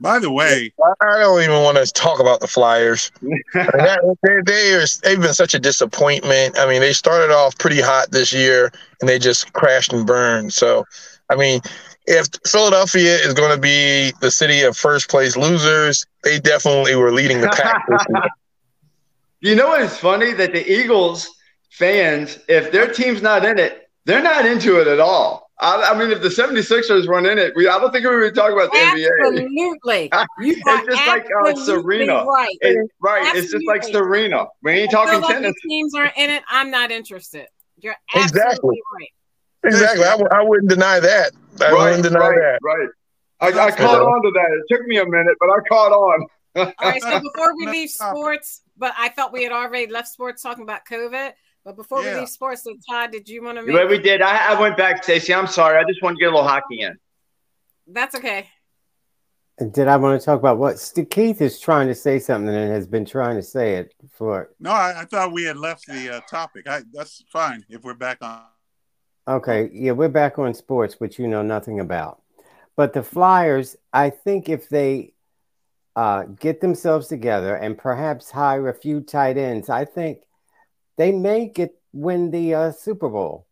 By the way, I don't even want to talk about the Flyers. I mean, they, they are, they've been such a disappointment. I mean, they started off pretty hot this year and they just crashed and burned. So, I mean, if Philadelphia is going to be the city of first place losers, they definitely were leading the pack. you know what is funny? That the Eagles fans, if their team's not in it, they're not into it at all. I, I mean, if the 76ers run in it, we I don't think we would talk about the absolutely. NBA. Absolutely. it's just like uh, Serena. Right. It's, right. Absolutely. It's just like Serena. We ain't talking tennis. teams aren't in it. I'm not interested. You're absolutely exactly. right. Exactly. I w- I wouldn't deny that. I right, wouldn't deny right, that. Right. I, I caught on to that. It took me a minute, but I caught on. All right. So before we leave sports, but I thought we had already left sports talking about COVID. But before yeah. we leave sports, so Todd, did you want to? Make- yeah, we did. I, I went back, Stacey. I'm sorry. I just wanted to get a little hockey in. That's okay. Did I want to talk about what Steve Keith is trying to say something and has been trying to say it for? No, I, I thought we had left the uh, topic. I, that's fine if we're back on. Okay, yeah, we're back on sports, which you know nothing about. But the Flyers, I think if they uh, get themselves together and perhaps hire a few tight ends, I think they may get win the uh, Super Bowl.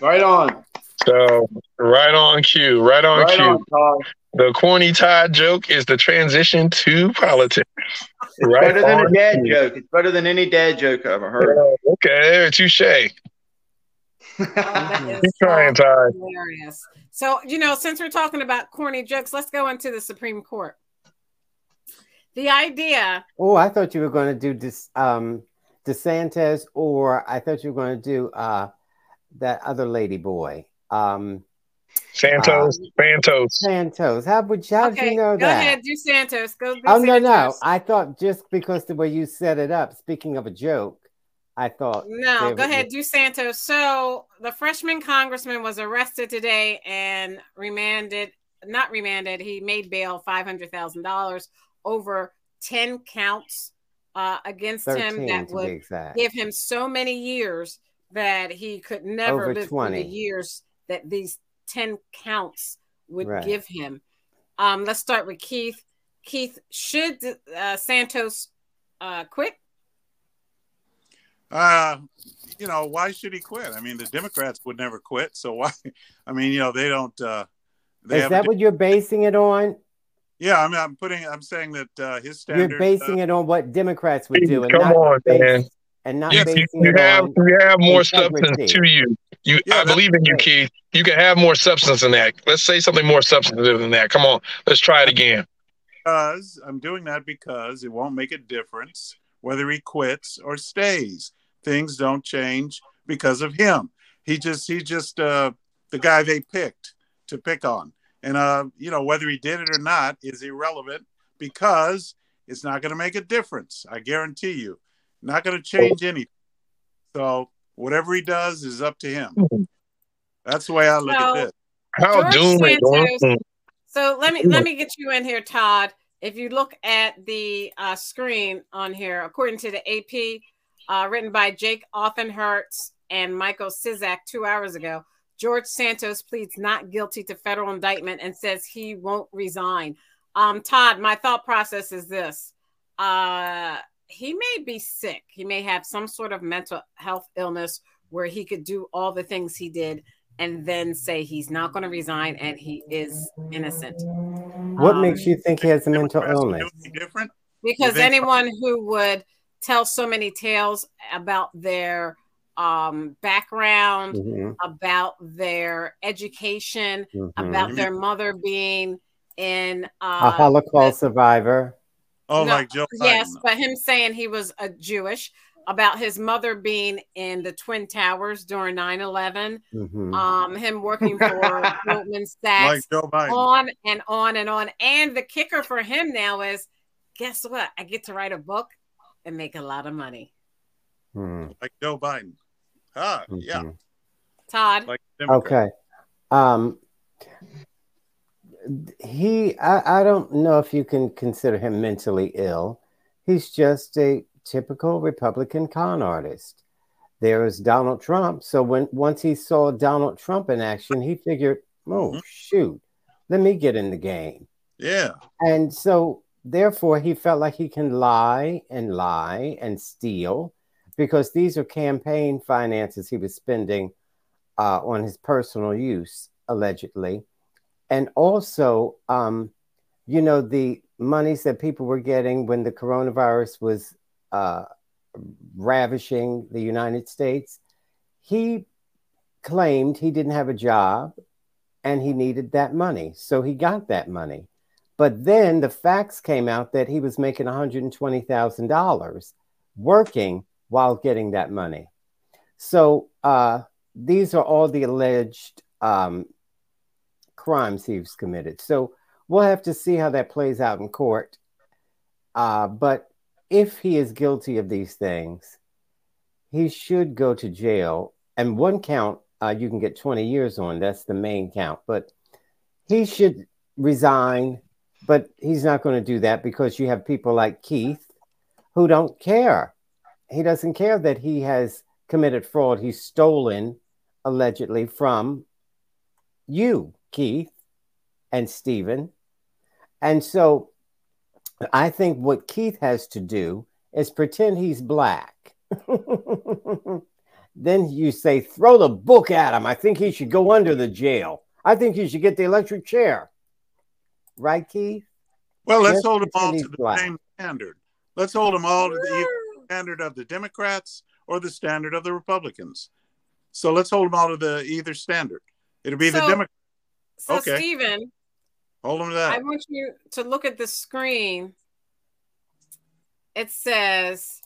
Right on. So right on cue, right on right cue. On, the corny Todd joke is the transition to politics. It's right better than a dad cue. joke. It's better than any dad joke I've ever heard. Uh, okay, touche. Oh, Keep trying, Todd. Hilarious. So, you know, since we're talking about corny jokes, let's go into the Supreme Court. The idea. Oh, I thought you were going to do this, um, DeSantis, or I thought you were going to do uh, that other lady boy. Um, Santos, uh, Santos, Santos. How would how okay, you know go that? Go ahead, do Santos. Go. Do oh Santos. no, no. I thought just because the way you set it up. Speaking of a joke, I thought. No, go ahead, do Santos. So the freshman congressman was arrested today and remanded. Not remanded. He made bail five hundred thousand dollars over 10 counts uh, against him that would give him so many years that he could never over live 20. the years that these 10 counts would right. give him. Um, let's start with Keith. Keith, should uh, Santos uh, quit? Uh, you know, why should he quit? I mean, the Democrats would never quit. So why? I mean, you know, they don't. Uh, they Is that what you're basing it on? Yeah, I mean, I'm putting. I'm saying that uh, his standard. You're basing uh, it on what Democrats would do, and come not on, based, man. And not yes, basing you, you have you have more substance to you. You, yeah, I believe in you, Keith. You can have more substance than that. Let's say something more substantive than that. Come on, let's try it again. Because I'm doing that because it won't make a difference whether he quits or stays. Things don't change because of him. He just he just uh, the guy they picked to pick on. And uh, you know, whether he did it or not is irrelevant because it's not going to make a difference. I guarantee you, not going to change anything. So whatever he does is up to him. That's the way I look so, at this. How doom So let me let me get you in here, Todd. If you look at the uh, screen on here, according to the AP, uh, written by Jake Offenhartz and Michael Sisak two hours ago, George Santos pleads not guilty to federal indictment and says he won't resign. Um, Todd, my thought process is this. Uh, he may be sick. He may have some sort of mental health illness where he could do all the things he did and then say he's not going to resign and he is innocent. What um, makes you think he has a mental illness? Different? Because anyone who would tell so many tales about their um, background, mm-hmm. about their education, mm-hmm. about their mother being in uh, a Holocaust the, survivor. Oh, no, like Joe. Yes, Biden. but him saying he was a Jewish, about his mother being in the Twin Towers during 9 11, mm-hmm. um, him working for Goldman Sachs, like on and on and on. And the kicker for him now is guess what? I get to write a book and make a lot of money. Hmm. Like Joe Biden. Ah, mm-hmm. yeah. Todd. Like okay. Um, he, I, I don't know if you can consider him mentally ill. He's just a typical Republican con artist. There is Donald Trump. So when once he saw Donald Trump in action, he figured, oh mm-hmm. shoot, let me get in the game. Yeah. And so therefore he felt like he can lie and lie and steal because these are campaign finances he was spending uh, on his personal use, allegedly. And also, um, you know, the monies that people were getting when the coronavirus was uh, ravishing the United States, he claimed he didn't have a job and he needed that money. So he got that money. But then the facts came out that he was making $120,000 working while getting that money. So uh, these are all the alleged um, crimes he's committed. So we'll have to see how that plays out in court. Uh, but if he is guilty of these things, he should go to jail. And one count uh, you can get 20 years on. That's the main count. But he should resign. But he's not going to do that because you have people like Keith who don't care. He doesn't care that he has committed fraud. He's stolen allegedly from you, Keith and Stephen. And so I think what Keith has to do is pretend he's black. then you say, throw the book at him. I think he should go under the jail. I think he should get the electric chair. Right, Keith? Well, let's hold them all to the black. same standard. Let's hold them all to the standard of the Democrats or the standard of the Republicans. So let's hold them all to the either standard. It'll be so, the Democrats. So, okay. Stephen, Hold on to that. I want you to look at the screen. It says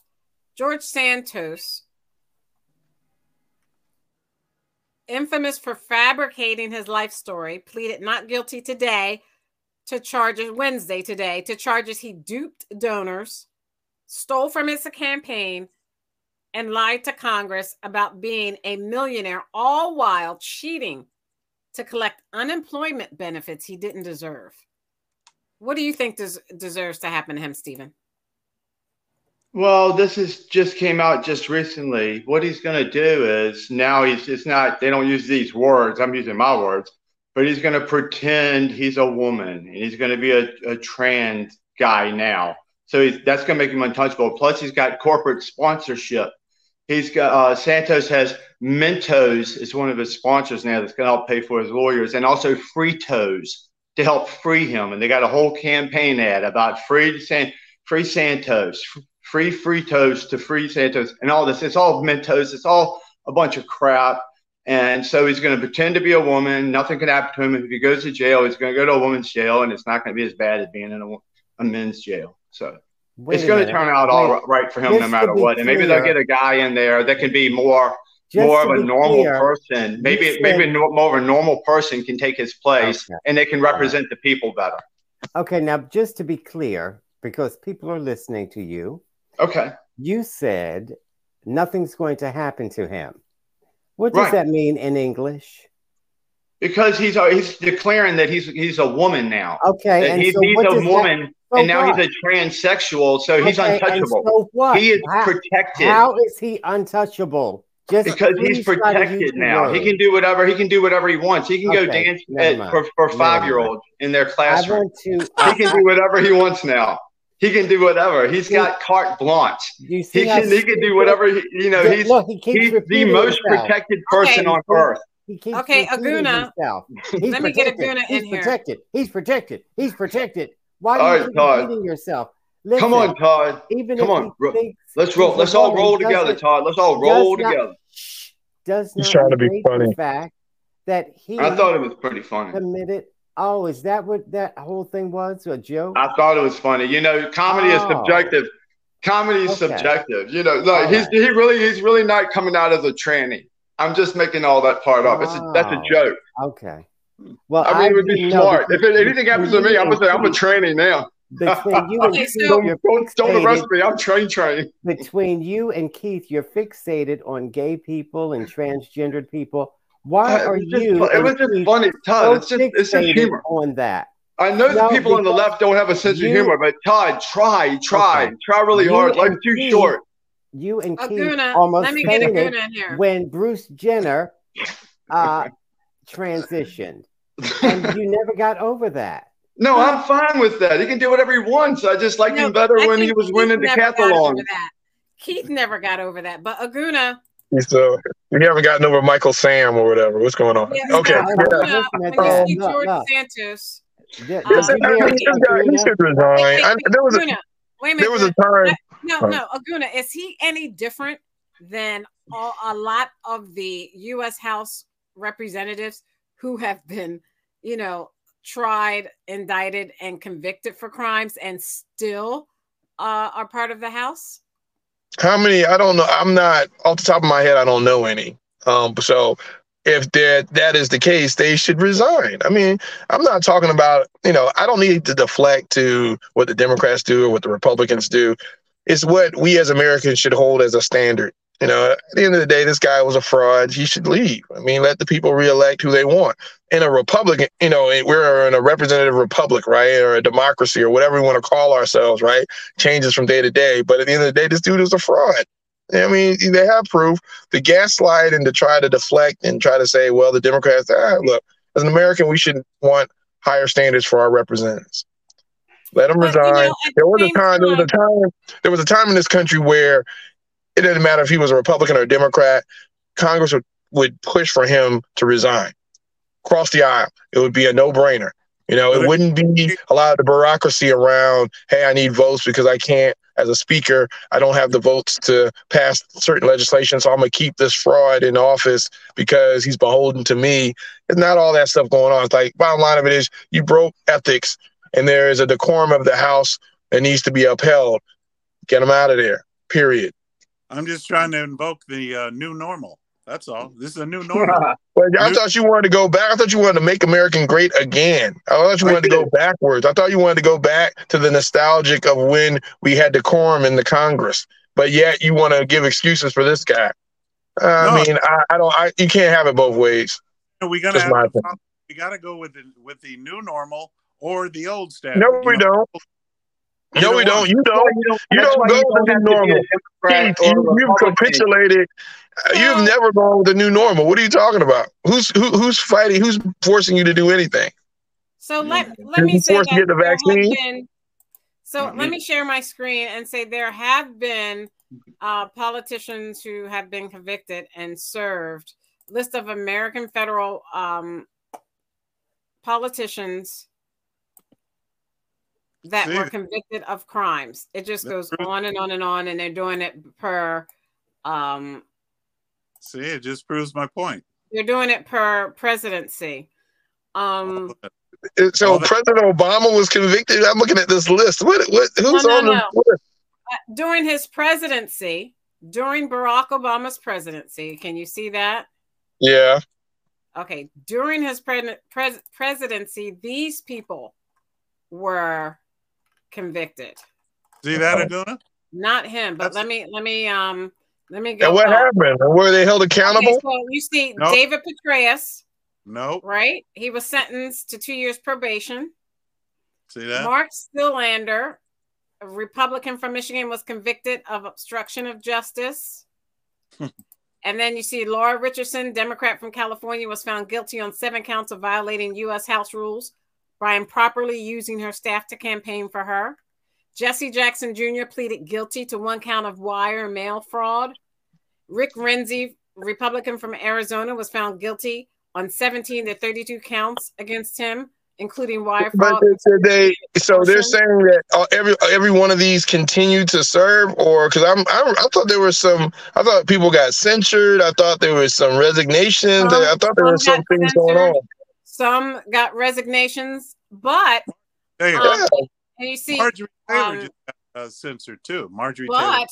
George Santos, infamous for fabricating his life story, pleaded not guilty today to charges Wednesday today to charges he duped donors, stole from his campaign, and lied to Congress about being a millionaire, all while cheating to collect unemployment benefits he didn't deserve. What do you think des- deserves to happen to him, Stephen? Well, this is just came out just recently. What he's going to do is now he's it's not they don't use these words. I'm using my words, but he's going to pretend he's a woman and he's going to be a, a trans guy now. So that's going to make him untouchable. Plus, he's got corporate sponsorship. He's got uh, Santos has Mentos is one of his sponsors now that's going to help pay for his lawyers, and also Fritos to help free him. And they got a whole campaign ad about free San, free Santos, free Fritos to free Santos, and all this. It's all Mentos. It's all a bunch of crap. And so he's going to pretend to be a woman. Nothing can happen to him. If he goes to jail, he's going to go to a woman's jail, and it's not going to be as bad as being in a, a men's jail. So it's going to turn out Wait. all right for him no matter what. And maybe they'll get a guy in there that can be more just more of a normal clear, person. Maybe said, maybe more of a normal person can take his place, okay. and they can represent the people better. Okay, now just to be clear, because people are listening to you. Okay. You said nothing's going to happen to him. What does right. that mean in English? Because he's uh, he's declaring that he's he's a woman now. Okay, and he's, so he's a woman, so and now what? he's a transsexual, so okay, he's untouchable. So what? He is how, protected. How is he untouchable? Just because he's protected now. He can do whatever he can do whatever he wants. He can okay, go dance at, for, for five year olds in their classroom. To, uh, he can do whatever he wants now. He can do whatever. He's see, got carte blanche. He can he can do whatever he, you know. He's look, he he's the most himself. protected person okay. on earth. Okay, Aguna. Let me get Aguna in he's here. Protected. He's protected. He's protected. Why are you repeating yourself? Listen, Come on, Todd. Even Come on. Let's roll. Let's all roll together, Todd. Let's all roll together does not He's trying to be funny. the fact that he I thought it was pretty funny. Committed. Oh, is that what that whole thing was? A joke? I thought it was funny. You know, comedy oh. is subjective. Comedy is okay. subjective. You know, like he's right. he really he's really not coming out as a tranny. I'm just making all all that part up. It's a, that's a joke. Okay. Well, I mean, I it would be smart. If it, anything happens to me, I'm gonna say I'm a tranny now. Between you and Keith, don't, don't, don't arrest me. I'm train train. Between you and Keith, you're fixated on gay people and transgendered people. Why uh, are just, you? It was just Keith funny, Todd. It's just it's just humor on that. I know no, people on the left don't have a sense you, of humor, but Todd, try, try, okay. try really you hard. Life's too Keith, short. You and Keith almost let me get in here. when Bruce Jenner uh, transitioned, and you never got over that. No, I'm fine with that. He can do whatever he wants. I just liked no, him better I when he was Keith winning decathlon. Keith never got over that, but Aguna. So we haven't gotten over Michael Sam or whatever. What's going on? Yeah, okay. Yeah. when um, George no, Santos, yeah, um, he should resign. I, there was a, wait a minute. There was a time. No, no, Aguna, is he any different than all, a lot of the U.S. House representatives who have been, you know, tried, indicted, and convicted for crimes and still uh, are part of the House? How many? I don't know. I'm not off the top of my head. I don't know any. Um, so if that that is the case, they should resign. I mean, I'm not talking about you know. I don't need to deflect to what the Democrats do or what the Republicans do. It's what we as Americans should hold as a standard. You know, at the end of the day, this guy was a fraud. He should leave. I mean, let the people reelect who they want. In a Republican, you know, we're in a representative republic, right? Or a democracy or whatever we want to call ourselves, right? Changes from day to day. But at the end of the day, this dude is a fraud. I mean, they have proof. The gaslight and to try to deflect and try to say, well, the Democrats, ah, look, as an American, we should want higher standards for our representatives. Let them resign. You know, there was a time, time, there was a time, there was a time in this country where it didn't matter if he was a Republican or a Democrat. Congress would, would push for him to resign. Cross the aisle. It would be a no brainer. You know, it wouldn't be a lot of the bureaucracy around, hey, I need votes because I can't, as a speaker, I don't have the votes to pass certain legislation. So I'm going to keep this fraud in office because he's beholden to me. It's not all that stuff going on. It's like, bottom line of it is you broke ethics and there is a decorum of the House that needs to be upheld. Get him out of there, period. I'm just trying to invoke the uh, new normal. That's all. This is a new normal. well, I new- thought you wanted to go back. I thought you wanted to make American great again. I thought you wanted to go backwards. I thought you wanted to go back to the nostalgic of when we had decorum in the Congress. But yet you want to give excuses for this guy. Uh, no. I mean, I, I, don't. I, you can't have it both ways. We gotta we gotta go with the with the new normal or the old staff. No, we don't. You no, we don't. You don't. You don't, you don't go with the new normal. Keith, you, you've capitulated. Uh, you've never gone with the new normal. What are you talking about? Who's who, who's fighting? Who's forcing you to do anything? So let let me say that to get the vaccine. Been, so mm-hmm. let me share my screen and say there have been uh, politicians who have been convicted and served. List of American federal um, politicians that See, were convicted of crimes. It just goes on and on and on, and they're doing it per. Um, See, it just proves my point. They're doing it per presidency. Um, so President Obama was convicted. I'm looking at this list. What? What? Who's no, no, on no. list? Uh, during his presidency, during Barack Obama's presidency, can you see that? Yeah. Okay. During his pre- pres- presidency, these people were convicted. See that, Aguna? Not him, but That's... let me let me um let me go. And what up. happened? Were they held accountable? Okay, so you see nope. David Petraeus. No. Right? He was sentenced to two years probation. See that? Mark Siljander, a Republican from Michigan, was convicted of obstruction of justice. and then you see Laura Richardson, Democrat from California, was found guilty on seven counts of violating U.S. House rules by improperly using her staff to campaign for her. Jesse Jackson Jr. pleaded guilty to one count of wire and mail fraud. Rick Renzi, Republican from Arizona, was found guilty on 17 to 32 counts against him, including wire fraud. But they, so they're saying that uh, every every one of these continue to serve, or because I'm I, I, thought there were some, I thought people got censured. I thought there was some resignations. Some, I thought there were some things censored, going on. Some got resignations, but hey, um, and you see, Marjorie Taylor um, just got uh, censored too. Marjorie but, Taylor.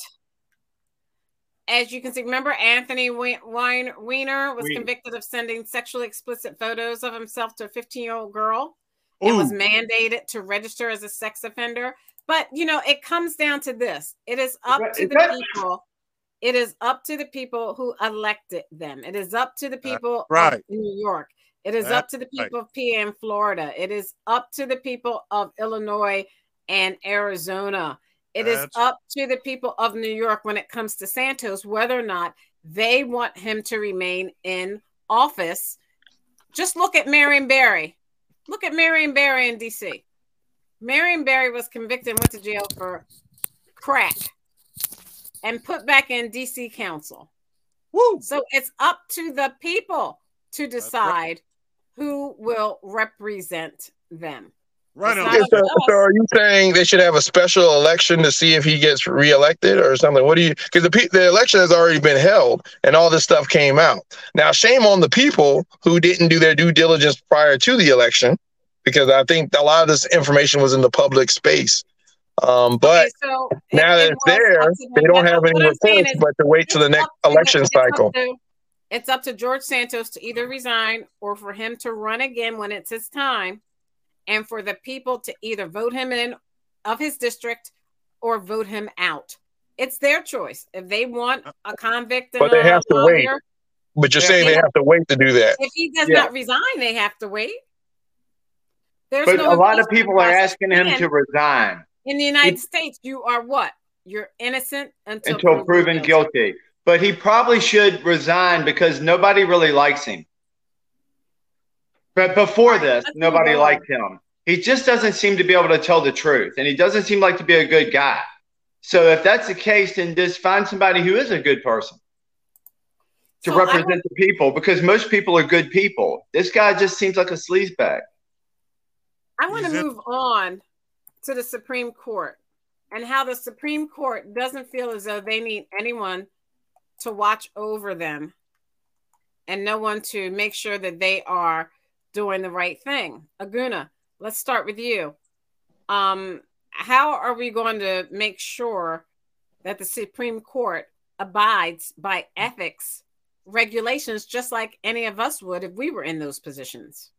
As you can see, remember Anthony Weiner was Weiner. convicted of sending sexually explicit photos of himself to a 15 year old girl Ooh. and was mandated to register as a sex offender. But you know, it comes down to this: it is up is to the that... people. It is up to the people who elected them. It is up to the people right. of New York. It is That's up to the people right. of PA and Florida. It is up to the people of Illinois and Arizona. It That's... is up to the people of New York when it comes to Santos whether or not they want him to remain in office. Just look at Marion Barry. Look at Marion Barry in DC. Marion Barry was convicted and went to jail for crack and put back in DC council. Woo. So it's up to the people to decide who will represent them. Right. Okay, so, so, are you saying they should have a special election to see if he gets reelected or something? What do you? Because the the election has already been held and all this stuff came out. Now, shame on the people who didn't do their due diligence prior to the election, because I think a lot of this information was in the public space. Um, but okay, so now that it's there, they don't have any reports, but to wait to the next election cycle. To, it's up to George Santos to either resign or for him to run again when it's his time, and for the people to either vote him in of his district or vote him out. It's their choice. If they want a convict, but they have to lawyer, wait. But you're saying they have to wait to do that. If he does yeah. not resign, they have to wait. There's but no a lot of people are asking him to resign. In the United States, you are what? You're innocent until, until proven, proven guilty. guilty but he probably should resign because nobody really likes him. But before this, nobody liked him. He just doesn't seem to be able to tell the truth, and he doesn't seem like to be a good guy. So if that's the case, then just find somebody who is a good person to so represent the people, because most people are good people. This guy just seems like a sleazebag. I want to move on to the Supreme Court and how the Supreme Court doesn't feel as though they need anyone to watch over them and no one to make sure that they are doing the right thing. Aguna, let's start with you. Um, how are we going to make sure that the Supreme Court abides by ethics regulations just like any of us would if we were in those positions?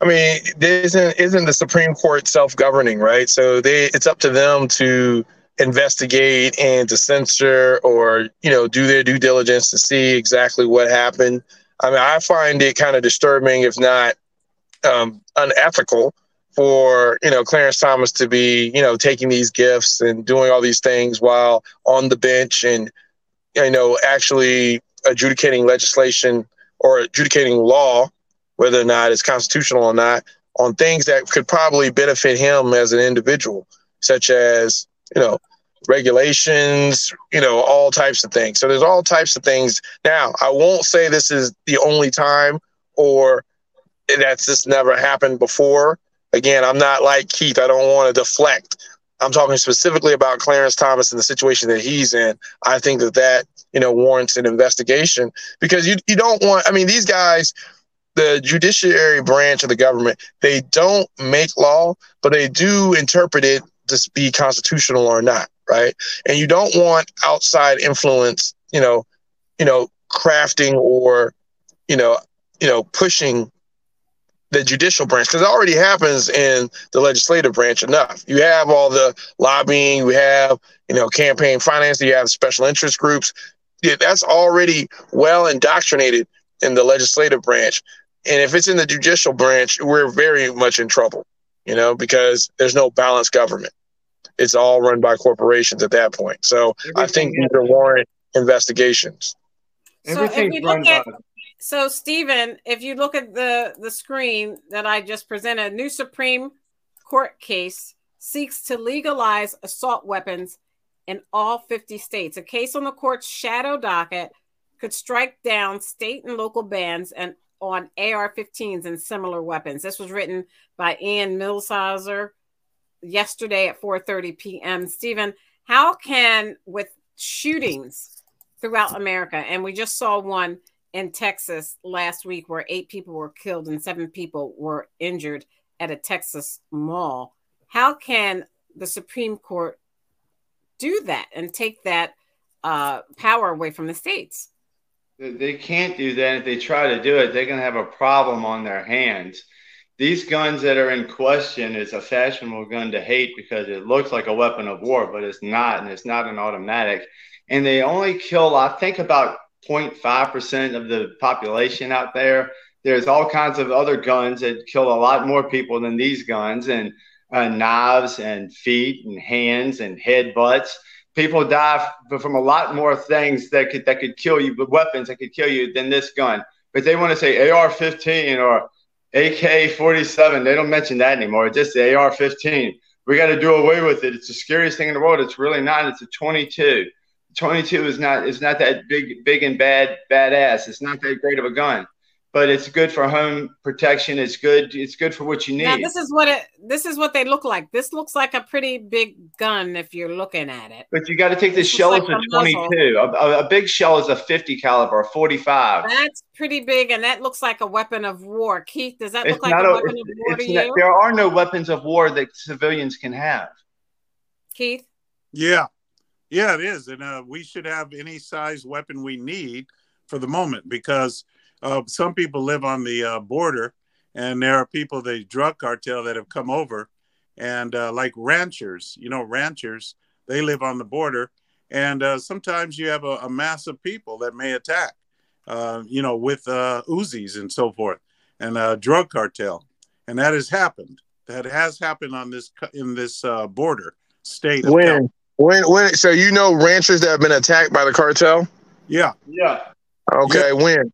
I mean, isn't isn't the Supreme Court self-governing, right? So they it's up to them to investigate and to censor or you know do their due diligence to see exactly what happened. I mean, I find it kind of disturbing, if not um, unethical, for you know Clarence Thomas to be you know taking these gifts and doing all these things while on the bench and you know actually adjudicating legislation or adjudicating law, whether or not it's constitutional or not, on things that could probably benefit him as an individual, such as you know regulations, you know, all types of things. So there's all types of things. Now, I won't say this is the only time or that's just never happened before. Again, I'm not like Keith. I don't want to deflect. I'm talking specifically about Clarence Thomas and the situation that he's in. I think that that you know warrants an investigation because you you don't want. I mean, these guys, the judiciary branch of the government, they don't make law, but they do interpret it to be constitutional or not, right? And you don't want outside influence, you know, you know, crafting or you know, you know, pushing the judicial branch because it already happens in the legislative branch enough. You have all the lobbying, you have you know campaign finance, you have special interest groups. Yeah, that's already well indoctrinated in the legislative branch. And if it's in the judicial branch, we're very much in trouble, you know, because there's no balanced government. It's all run by corporations at that point. So Everything I think these are warrant investigations. So if we look at, so, Stephen, if you look at the, the screen that I just presented, a new Supreme Court case seeks to legalize assault weapons in all 50 states. A case on the court's shadow docket could strike down state and local bans and on AR-15s and similar weapons. This was written by Ian Millhiser yesterday at 4:30 p.m. Stephen, how can with shootings throughout America, and we just saw one in Texas last week where eight people were killed and seven people were injured at a Texas mall. How can the Supreme Court do that and take that uh, power away from the states? They can't do that. If they try to do it, they're going to have a problem on their hands. These guns that are in question is a fashionable gun to hate because it looks like a weapon of war, but it's not, and it's not an automatic. And they only kill, I think, about 0.5% of the population out there. There's all kinds of other guns that kill a lot more people than these guns, and uh, knives and feet and hands and headbutts. People die from a lot more things that could that could kill you, but weapons that could kill you than this gun. But they want to say AR-15 or AK-47. They don't mention that anymore. It's just the AR-15. We got to do away with it. It's the scariest thing in the world. It's really not. It's a 22. 22 is not is not that big big and bad badass. It's not that great of a gun, but it's good for home protection. It's good. It's good for what you need. Now this is what it. This is what they look like. This looks like a pretty big gun if you're looking at it. But you got to take this shell like as a 22. A, a, big shell is a 50 caliber, a 45. That's pretty big, and that looks like a weapon of war. Keith, does that it's look like a, a weapon of war to not, you? There are no weapons of war that civilians can have. Keith. Yeah, yeah, it is, and uh, we should have any size weapon we need for the moment because uh, some people live on the uh, border, and there are people, the drug cartel, that have come over, and uh, like ranchers, you know, ranchers, they live on the border, and uh, sometimes you have a, a, mass of people that may attack, uh, you know, with Uzis and so forth, and a drug cartel, and that has happened. That has happened on this in this border state. Of when? California when when so you know ranchers that have been attacked by the cartel? Yeah. Yeah. Okay, yeah. when?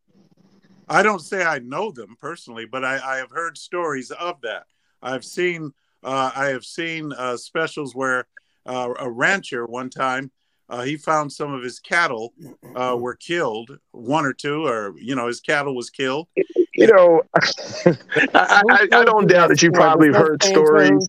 I don't say I know them personally, but I, I have heard stories of that. I've seen uh, I have seen uh, specials where uh, a rancher one time uh, he found some of his cattle uh, were killed, one or two, or you know his cattle was killed. You know, I, I, I, don't doubt that you probably heard stories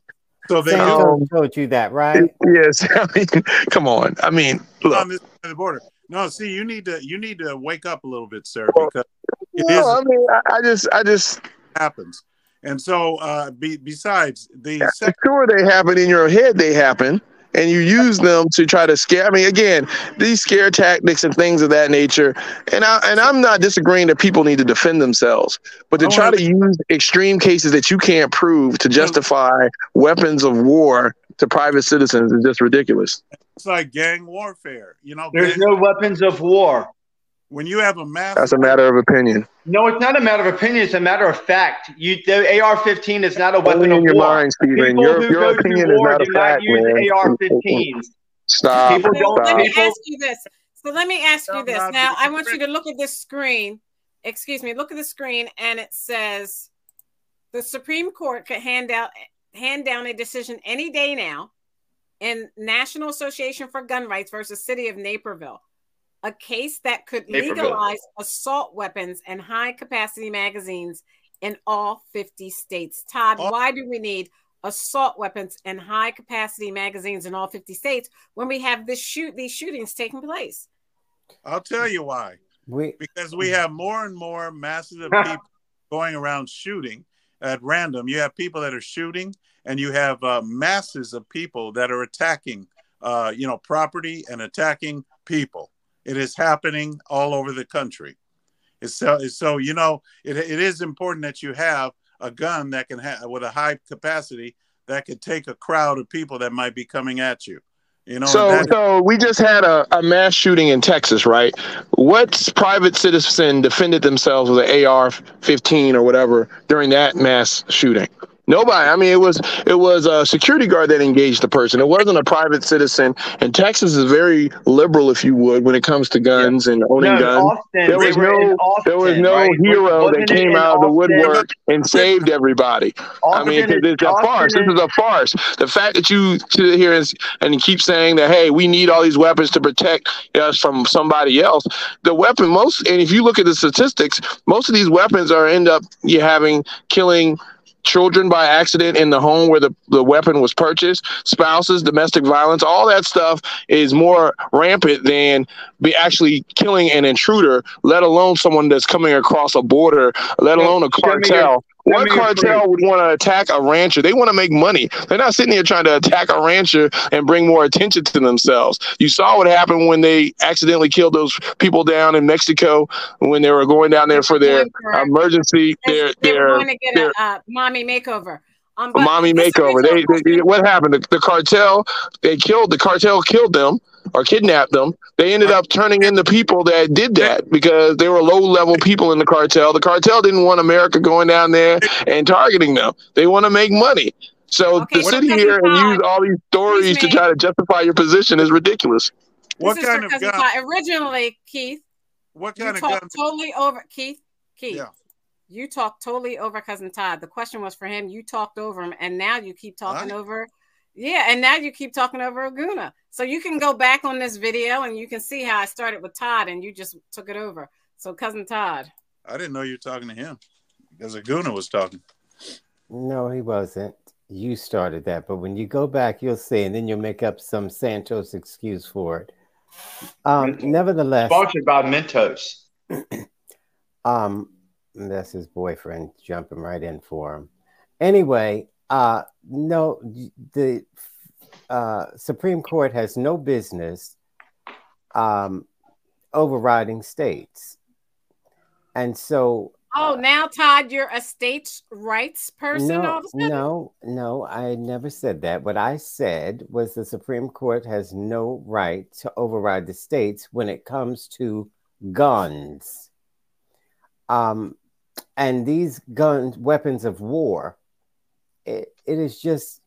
so they um, told you that, right? Yes. I mean, come on. I mean, look. on this the border. No, see, you need to you need to wake up a little bit, sir, because it no, is, I mean, I, I, just, I just happens. And so, uh, be, besides the yeah, second- sure they happen in your head, they happen and you use them to try to scare. I mean, again, these scare tactics and things of that nature. And I and I'm not disagreeing that people need to defend themselves, but to try to use extreme cases that you can't prove to justify weapons of war to private citizens is just ridiculous. It's like gang warfare, you know. There's no weapons of war. when you have a mass, that's a matter of opinion. No, it's not a matter of opinion. It's a matter of fact. You, the AR-15 is not a weapon of your war. mind, Stephen. Your, your opinion is not a fact, use man. AR-15s. Stop. People don't. Let me Stop. ask you this. So let me ask you this. Now I want you to look at this screen. Excuse me. Look at the screen, and it says the Supreme Court could hand out hand down a decision any day now in National Association for Gun Rights versus City of Naperville, a case that could Naperville. legalize assault weapons and high capacity magazines in all 50 states. Todd, Oh. why do we need assault weapons and high capacity magazines in all 50 states when we have this shoot these shootings taking place? I'll tell you why. We Because we have more and more masses of people going around shooting at random. You have people that are shooting, and you have uh, masses of people that are attacking, uh, you know, property and attacking people. It is happening all over the country. It's so, it's so you know, it, it is important that you have a gun that can have with a high capacity that could take a crowd of people that might be coming at you. You know, So, that- so we just had a, a mass shooting in Texas, right? What private citizen defended themselves with an AR-15 or whatever during that mass shooting? Nobody. I mean, it was it was a security guard that engaged the person. It wasn't a private citizen. And Texas is very liberal, if you would, when it comes to guns and owning No, guns. Austin, There was no there was Austin, no right? hero that came out of the woodwork and saved everybody. I mean, Austin it's is- a farce. This is a farce. The fact that you sit here and, and keep saying that, hey, we need all these weapons to protect us from somebody else. The weapon, most, and if you look at the statistics, most of these weapons are end up you having killing children by accident in the home where the, the weapon was purchased, spouses, domestic violence, all that stuff is more rampant than be actually killing an intruder, let alone someone that's coming across a border, let alone a show me your- cartel. Show What cartel proof. would want to attack a rancher? They want to make money. They're not sitting here trying to attack a rancher and bring more attention to themselves. You saw what happened when they accidentally killed those people down in Mexico when they were going down there for their emergency, their they were their going to get their a uh, mommy makeover. Um, mommy makeover. They, original they, what happened? The, the cartel, they killed the cartel, killed them or kidnapped them. They ended up turning in the people that did that because they were low level people in the cartel. The cartel didn't want America going down there and targeting them. They want to make money. So Okay, to sit here and Todd, use all these stories to try to justify your position is ridiculous. what this kind of gun? Todd. Originally, Keith, What you kind of gun? totally over Keith. Keith, Yeah. you talked totally over cousin Todd. The question was for him. You talked over him, and now you keep talking What? over. Yeah, and now you keep talking over Aguna. So you can go back on this video and you can see how I started with Todd, and you just took it over. So cousin Todd. I didn't know you were talking to him because Aguna was talking. no, he wasn't. You started that, but when you go back, you'll see, and then you'll make up some Santos excuse for it. Um, nevertheless, Sponsored by Mentos. Um, that's his boyfriend jumping right in for him. Anyway, uh, no, the uh, Supreme Court has no business um, overriding states, and so Oh, now Todd, you're a states' rights person. no, of a sudden? no, no, I never said that. What I said was the Supreme Court has no right to override the states when it comes to guns. Um, and these guns, weapons of war, it, it is just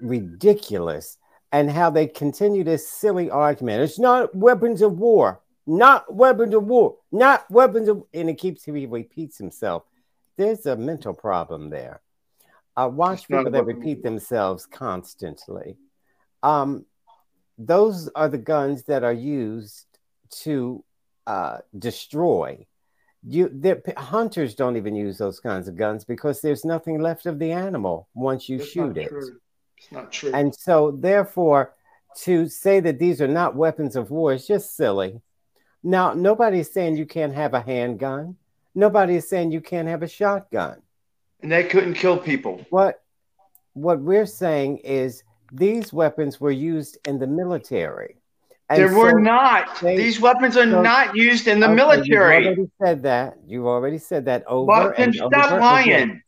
ridiculous. And how they continue this silly argument. It's not weapons of war, not weapons of war, not weapons of, and it keeps, he repeats himself. There's a mental problem there. I watch people that repeat themselves constantly. Um, those are the guns that are used to uh, destroy. You, the hunters don't even use those kinds of guns because there's nothing left of the animal once you That's shoot it. true. It's not true. And so, therefore, to say that these are not weapons of war is just silly. Now, nobody's saying you can't have a handgun. Nobody's saying you can't have a shotgun. and they couldn't kill people. What what we're saying is these weapons were used in the military. And They were not. they- These weapons are so- not used in the Okay, military. You've already said that. You've already said that over But then and stop over again. lying.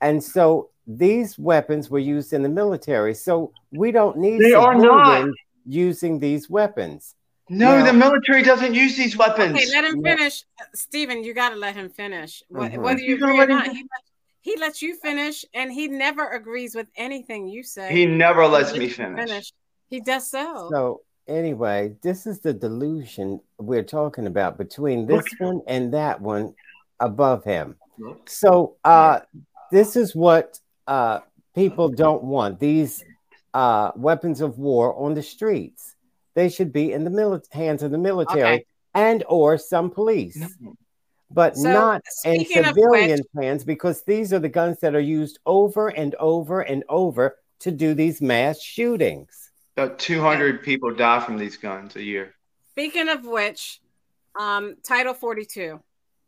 And so these weapons were used in the military. So we don't need They are not. using these weapons. No, the military doesn't use these weapons. Okay, let him finish. Stephen, you got to let him finish. Mm-hmm. Whether you agree or not, he, he lets you finish, and he never agrees with anything you say. He never lets he me finish. finish. He does so. So anyway, this is the delusion we're talking about between this one and that one above him. So uh, this is what uh, people don't want these uh, weapons of war on the streets. They should be in the mili- hands of the military okay. and or some police, but so, not in civilian which, hands because these are the guns that are used over and over and over to do these mass shootings. About 200 people die from these guns a year. Speaking of which, um, Title 42.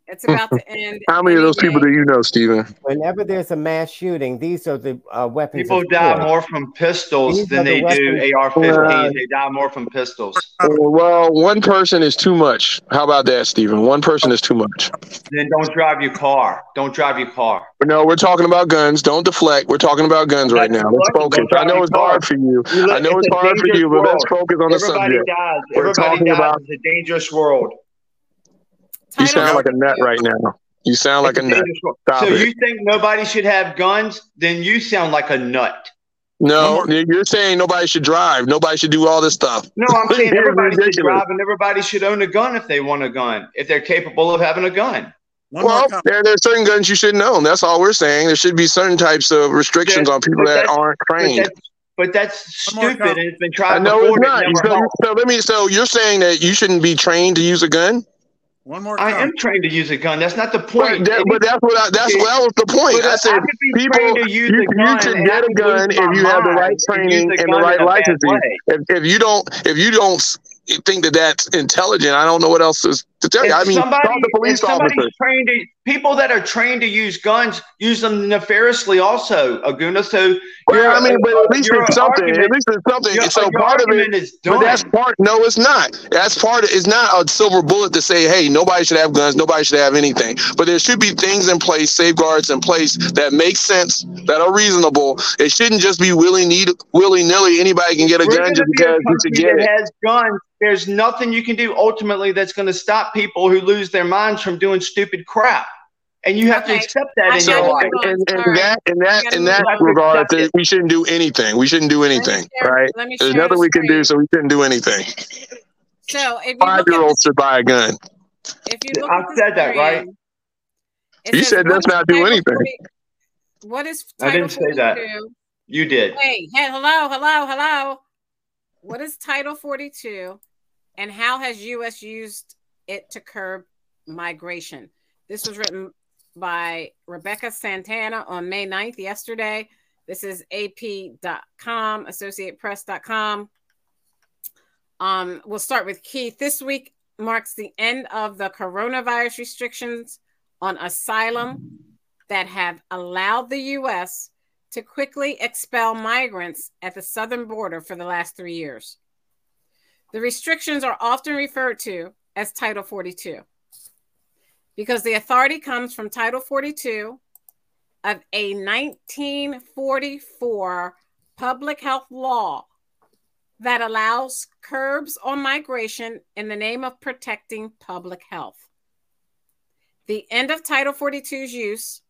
It's about to end. How many of those day. people do you know, Stephen? Whenever there's a mass shooting, these are the uh, weapons. People die more from pistols these than they the do AR-15s. they die more from pistols. Well, one person is too much. How about that, Stephen? One person is too much. Then don't drive your car. Don't drive your car. No, we're talking about guns. Don't deflect. We're talking about guns right now. Let's focus. I know it's hard for you. I know it's hard for you, but let's focus on the subject. Dies. Everybody dies. About- it's a dangerous world. You sound like a nut right now. You sound like a nut. Stop so it. you think nobody should have guns? Then you sound like a nut. No, you're saying nobody should drive. Nobody should do all this stuff. No, I'm saying everybody should drive and everybody should own a gun if they want a gun, if they're capable of having a gun. One well, there, there are certain guns you shouldn't own. That's all we're saying. There should be certain types of restrictions there, on people that aren't trained. But that's, but that's stupid, and it's been tried. I know it's not. So, so let me. So you're saying that you shouldn't be trained to use a gun? One more. I am trained to use a gun. That's not the point. But, that, but that's what I, that's well was the point. I said I people you, you should get a gun if you have the right training and the right licensing. If, if you don't if you don't think that that's intelligent, I don't know what else is to tell you. I mean, somebody, to police officers. Trained to, people that are trained to use guns use them nefariously also, Aguna. So well, I mean, but at least it's something. At least it's something. Your, so your part of it is done. But that's part. No, it's not. That's part. Of, it's not a silver bullet to say, hey, nobody should have guns. Nobody should have anything. But there should be things in place, safeguards in place that make sense, that are reasonable. It shouldn't just be willy willy nilly. Anybody can get a We're gun just because you should get it. Has guns. There's nothing you can do ultimately that's going to stop people who lose their minds from doing stupid crap and you have okay. to accept that in your life. And, and, and that, in that, in that regard, we shouldn't do anything. We shouldn't do anything, share, right? There's nothing we can do, so we shouldn't do anything. So, if five year olds should buy a gun. If you look I said that right. You said let's not do anything. 40, what is I didn't say 42? that. You did. Hey, hey, hello, hello, hello. What is Title 42 and how has US used it to curb migration? This was written by Rebecca Santana on May 9th, yesterday. This is AP.com, AssociatePress.com. Um, we'll start with Keith. This week marks the end of the coronavirus restrictions on asylum that have allowed the U.S. to quickly expel migrants at the southern border for the last three years. The restrictions are often referred to as Title 42 because the authority comes from Title 42 of a 1944 public health law that allows curbs on migration in the name of protecting public health. The end of Title 42's use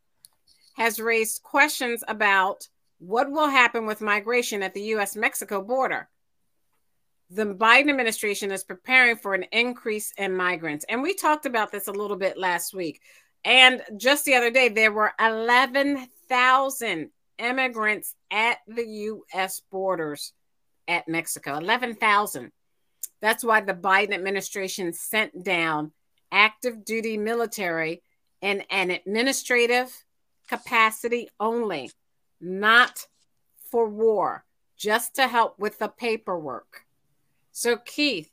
has raised questions about what will happen with migration at the US Mexico border the Biden administration is preparing for an increase in migrants. And we talked about this a little bit last week. And just the other day, there were 11,000 immigrants at the U.S. borders at Mexico. 11,000. That's why the Biden administration sent down active duty military in an administrative capacity only, not for war, just to help with the paperwork. So, Keith,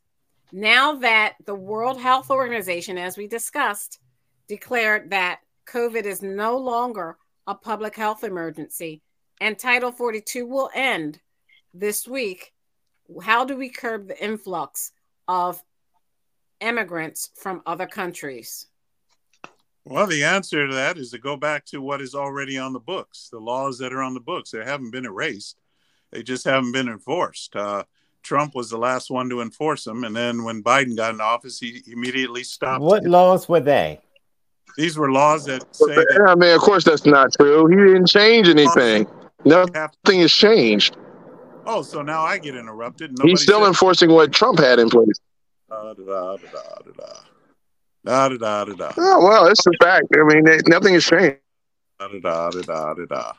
now that the World Health Organization, as we discussed, declared that COVID is no longer a public health emergency and Title 42 will end this week, how do we curb the influx of immigrants from other countries? Well, the answer to that is to go back to what is already on the books, the laws that are on the books. They haven't been erased, they just haven't been enforced. Uh, Trump was the last one to enforce them, and then when Biden got in office, he immediately stopped. What laws were they? These were laws that say. That, I mean, of course, that's not true. He didn't change anything. Nothing has changed. Oh, so now I get interrupted. Nobody He's still enforcing what Trump had in place. Da, da, da, Da, da, da, da, da. Oh, well, it's a fact. I mean, it, nothing has changed. Da, da, da, da, da, da.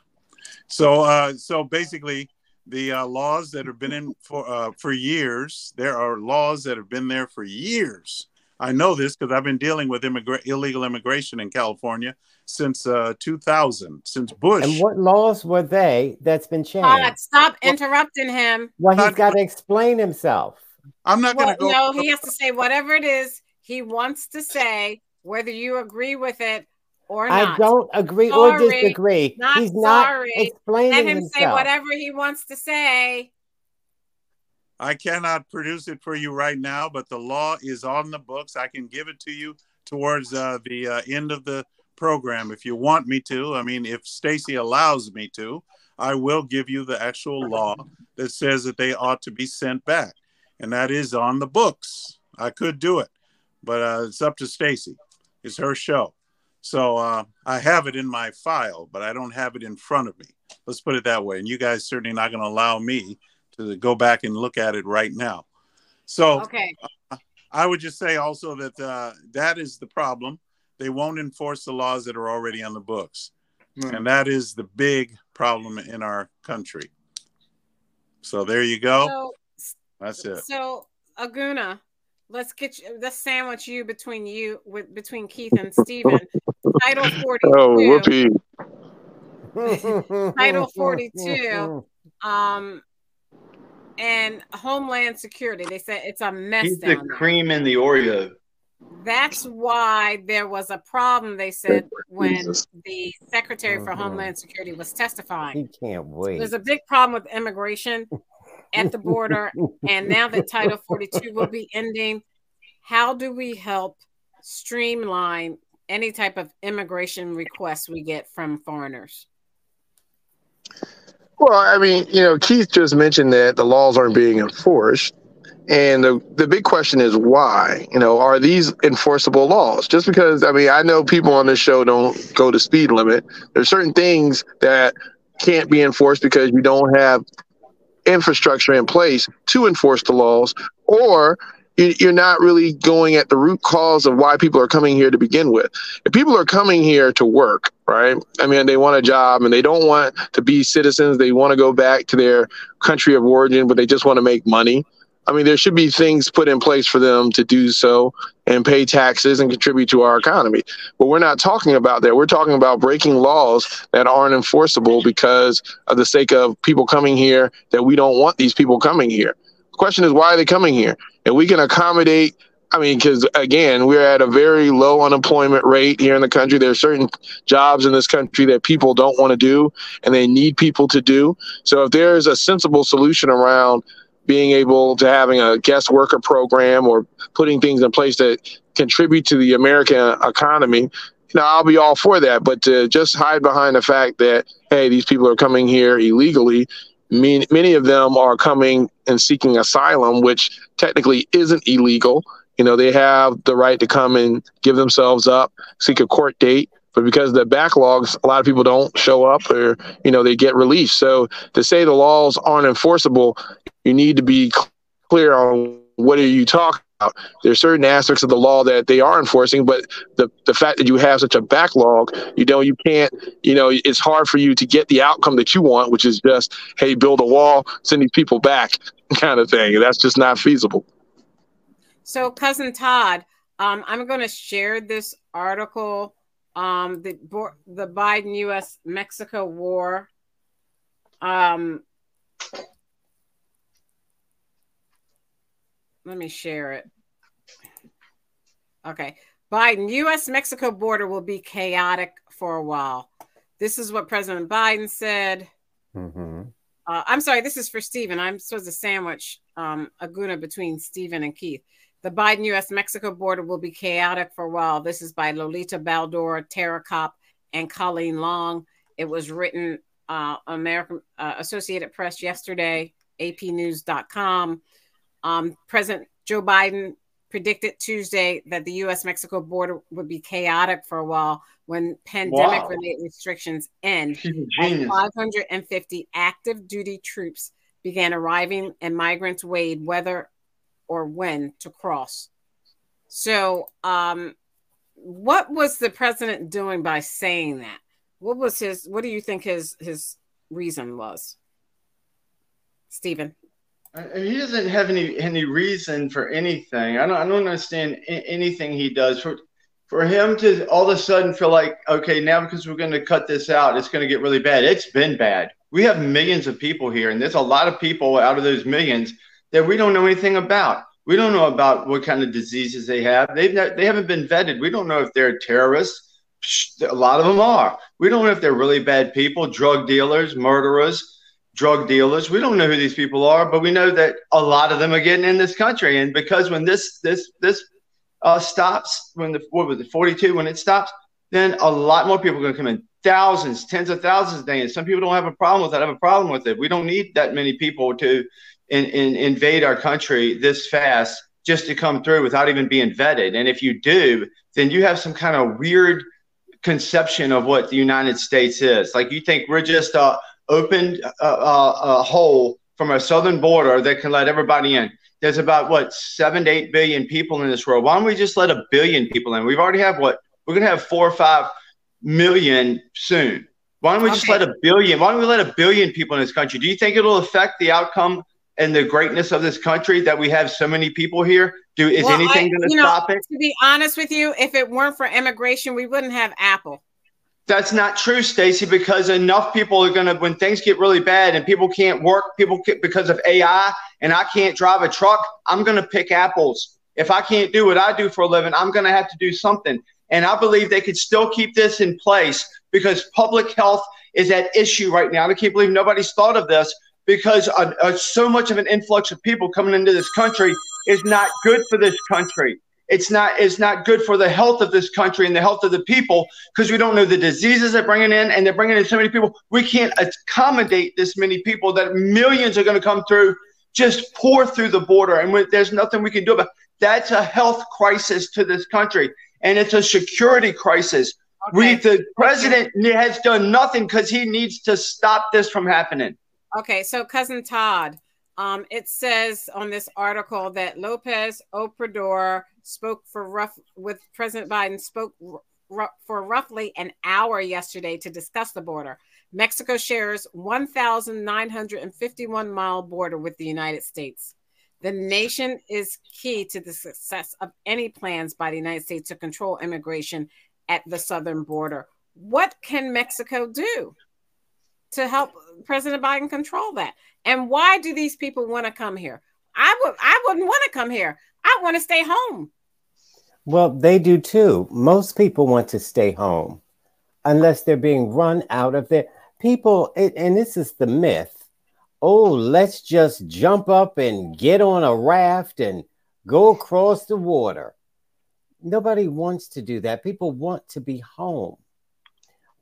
So, uh, so basically, the uh, laws that have been in for uh, for years, there are laws that have been there for years. I know this because I've been dealing with immigra- illegal immigration in California since uh, 2000, since Bush. And what laws were they that's been changed? God, stop interrupting him. Well, he's got to explain himself. I'm not well, going to go. No, he has to say whatever it is he wants to say, whether you agree with it or not. I don't agree sorry, or disagree. Not He's sorry. not explaining Let him himself. say whatever he wants to say. I cannot produce it for you right now, but the law is on the books. I can give it to you towards uh, the uh, end of the program if you want me to. I mean, if Stacy allows me to, I will give you the actual law that says that they ought to be sent back, and that is on the books. I could do it but uh, it's up to Stacy. It's her show. So uh, I have it in my file, but I don't have it in front of me. Let's put it that way. And you guys certainly not going to allow me to go back and look at it right now. So okay. Uh, I would just say also that uh, that is the problem. They won't enforce the laws that are already on the books. Mm. And that is the big problem in our country. So there you go. So, That's it. So, Aguna, let's get you let's sandwich you between you with between Keith and Stephen. Title 42. Oh, whoopee. Title 42. Um and Homeland Security. They said it's a mess. He's the cream in the Oreo. That's why there was a problem, they said, when the Secretary for mm-hmm. Homeland Security was testifying. He can't wait. There's a big problem with immigration at the border. and now that Title 42 will be ending, how do we help streamline any type of immigration requests we get from foreigners? Well, I mean, you know, Keith just mentioned that the laws aren't being enforced. And the, the big question is why? You know, are these enforceable laws? Just because, I mean, I know people on this show don't go to speed limit. There's certain things that can't be enforced because you don't have infrastructure in place to enforce the laws, or you're not really going at the root cause of why people are coming here to begin with. If people are coming here to work, right? I mean, they want a job and they don't want to be citizens. They want to go back to their country of origin, but they just want to make money. I mean, there should be things put in place for them to do so and pay taxes and contribute to our economy. But we're not talking about that. We're talking about breaking laws that aren't enforceable because of the sake of people coming here that we don't want these people coming here. The question is, why are they coming here? And we can accommodate. I mean, because again, we're at a very low unemployment rate here in the country. There are certain jobs in this country that people don't want to do and they need people to do. So if there's a sensible solution around being able to having a guest worker program or putting things in place that contribute to the American economy, know, I'll be all for that. But to just hide behind the fact that, hey, these people are coming here illegally, many, many of them are coming and seeking asylum, which technically isn't illegal. You know, they have the right to come and give themselves up, seek a court date, but because the backlogs, a lot of people don't show up or, you know, they get released. So to say the laws aren't enforceable, you need to be clear on what are you talking about. There's certain aspects of the law that they are enforcing, but the, the fact that you have such a backlog, you know, you can't, you know, it's hard for you to get the outcome that you want, which is just, hey, build a wall, send these people back kind of thing. That's just not feasible. So, cousin Todd, um, I'm going to share this article um, the the Biden U.S. Mexico war. Um, let me share it. Okay, Biden U.S. Mexico border will be chaotic for a while. This is what President Biden said. Mm-hmm. Uh, I'm sorry, this is for Stephen. I'm supposed to sandwich um, Aguna between Stephen and Keith. The Biden US Mexico border will be chaotic for a while. This is by Lolita Baldor, Tara Copp, and Colleen Long. It was written uh, American uh, Associated Press yesterday. APnews.com. Um, President Joe Biden predicted Tuesday that the U.S. Mexico border would be chaotic for a while when pandemic wow. related restrictions end. 550 active duty troops began arriving and migrants weighed whether or when to cross. So, um, what was the president doing by saying that? What was his? What do you think his his reason was, Stephen? He doesn't have any any reason for anything. I don't I don't understand anything he does. For for him to all of a sudden feel like okay now because we're going to cut this out, it's going to get really bad. It's been bad. We have millions of people here, and there's a lot of people out of those millions that we don't know anything about. We don't know about what kind of diseases they have. They've they haven't been vetted. We don't know if they're terrorists. A lot of them are. We don't know if they're really bad people, drug dealers, murderers, drug dealers. We don't know who these people are, but we know that a lot of them are getting in this country. And because when this this this uh, stops, when the what was it, 42, when it stops, then a lot more people are going to come in. Thousands, tens of thousands a day. And some people don't have a problem with that. I have a problem with it. We don't need that many people to in, in, invade our country this fast just to come through without even being vetted. And if you do, then you have some kind of weird conception of what the United States is. Like you think we're just a open uh, uh, a hole from a southern border that can let everybody in. There's about what seven to eight billion people in this world. Why don't we just let a billion people in? We've already have what we're gonna have four or five million soon. Why don't we okay. just let a billion? Why don't we let a billion people in this country? Do you think it'll affect the outcome and the greatness of this country that we have so many people here? Do is well, anything going to stop it? To be honest with you, if it weren't for immigration, we wouldn't have Apple. That's not true, Stacy, because enough people are going to, when things get really bad and people can't work, people can, because of AI, and I can't drive a truck, I'm going to pick apples. If I can't do what I do for a living, I'm going to have to do something. And I believe they could still keep this in place because public health is at issue right now. I can't believe nobody's thought of this because uh, uh, so much of an influx of people coming into this country is not good for this country. It's not it's not good for the health of this country and the health of the people because we don't know the diseases they're bringing in and they're bringing in so many people. We can't accommodate this many people that millions are going to come through, just pour through the border, and we, there's nothing we can do about. It. That's a health crisis to this country, and it's a security crisis. Okay. We the president has done nothing because he needs to stop this from happening. Okay, so cousin Todd, um, it says on this article that Lopez Obrador spoke for rough with President Biden spoke r- for roughly an hour yesterday to discuss the border. Mexico shares 1,951 mile border with the United States. The nation is key to the success of any plans by the United States to control immigration at the southern border. What can Mexico do? To help President Biden control that. And why do these people want to come here? I would I wouldn't want to come here. I want to stay home. Well, they do too. Most people want to stay home unless they're being run out of their people and this is the myth. Oh, let's just jump up and get on a raft and go across the water. Nobody wants to do that. People want to be home.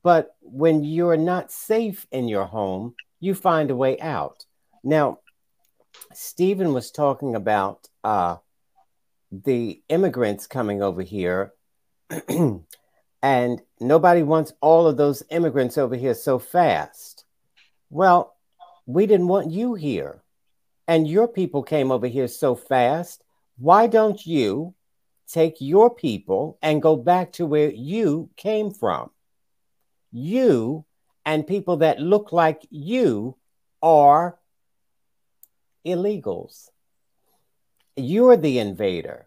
But when you're not safe in your home, you find a way out. Now, Stephen was talking about uh, the immigrants coming over here, and nobody wants all of those immigrants over here so fast. Well, we didn't want you here, and your people came over here so fast. Why don't you take your people and go back to where you came from? You and people that look like you are illegals. You're the invader.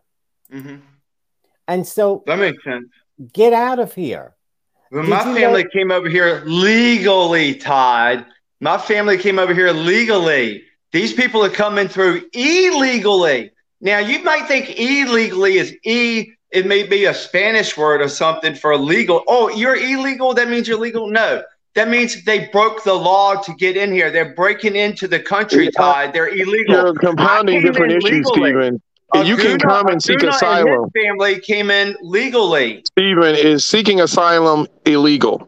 Mm-hmm. And so that makes sense. Get out of here. When my family know- came over here legally, Todd, my family came over here legally. These people are coming through illegally. Now, you might think illegally is E it may be a Spanish word or something for illegal. Oh, you're illegal. That means you're legal. No, that means they broke the law to get in here. They're breaking into the country, Todd. They're illegal. You're compounding different issues, Stephen. you can come and seek asylum. family came in legally. Stephen is seeking asylum illegal.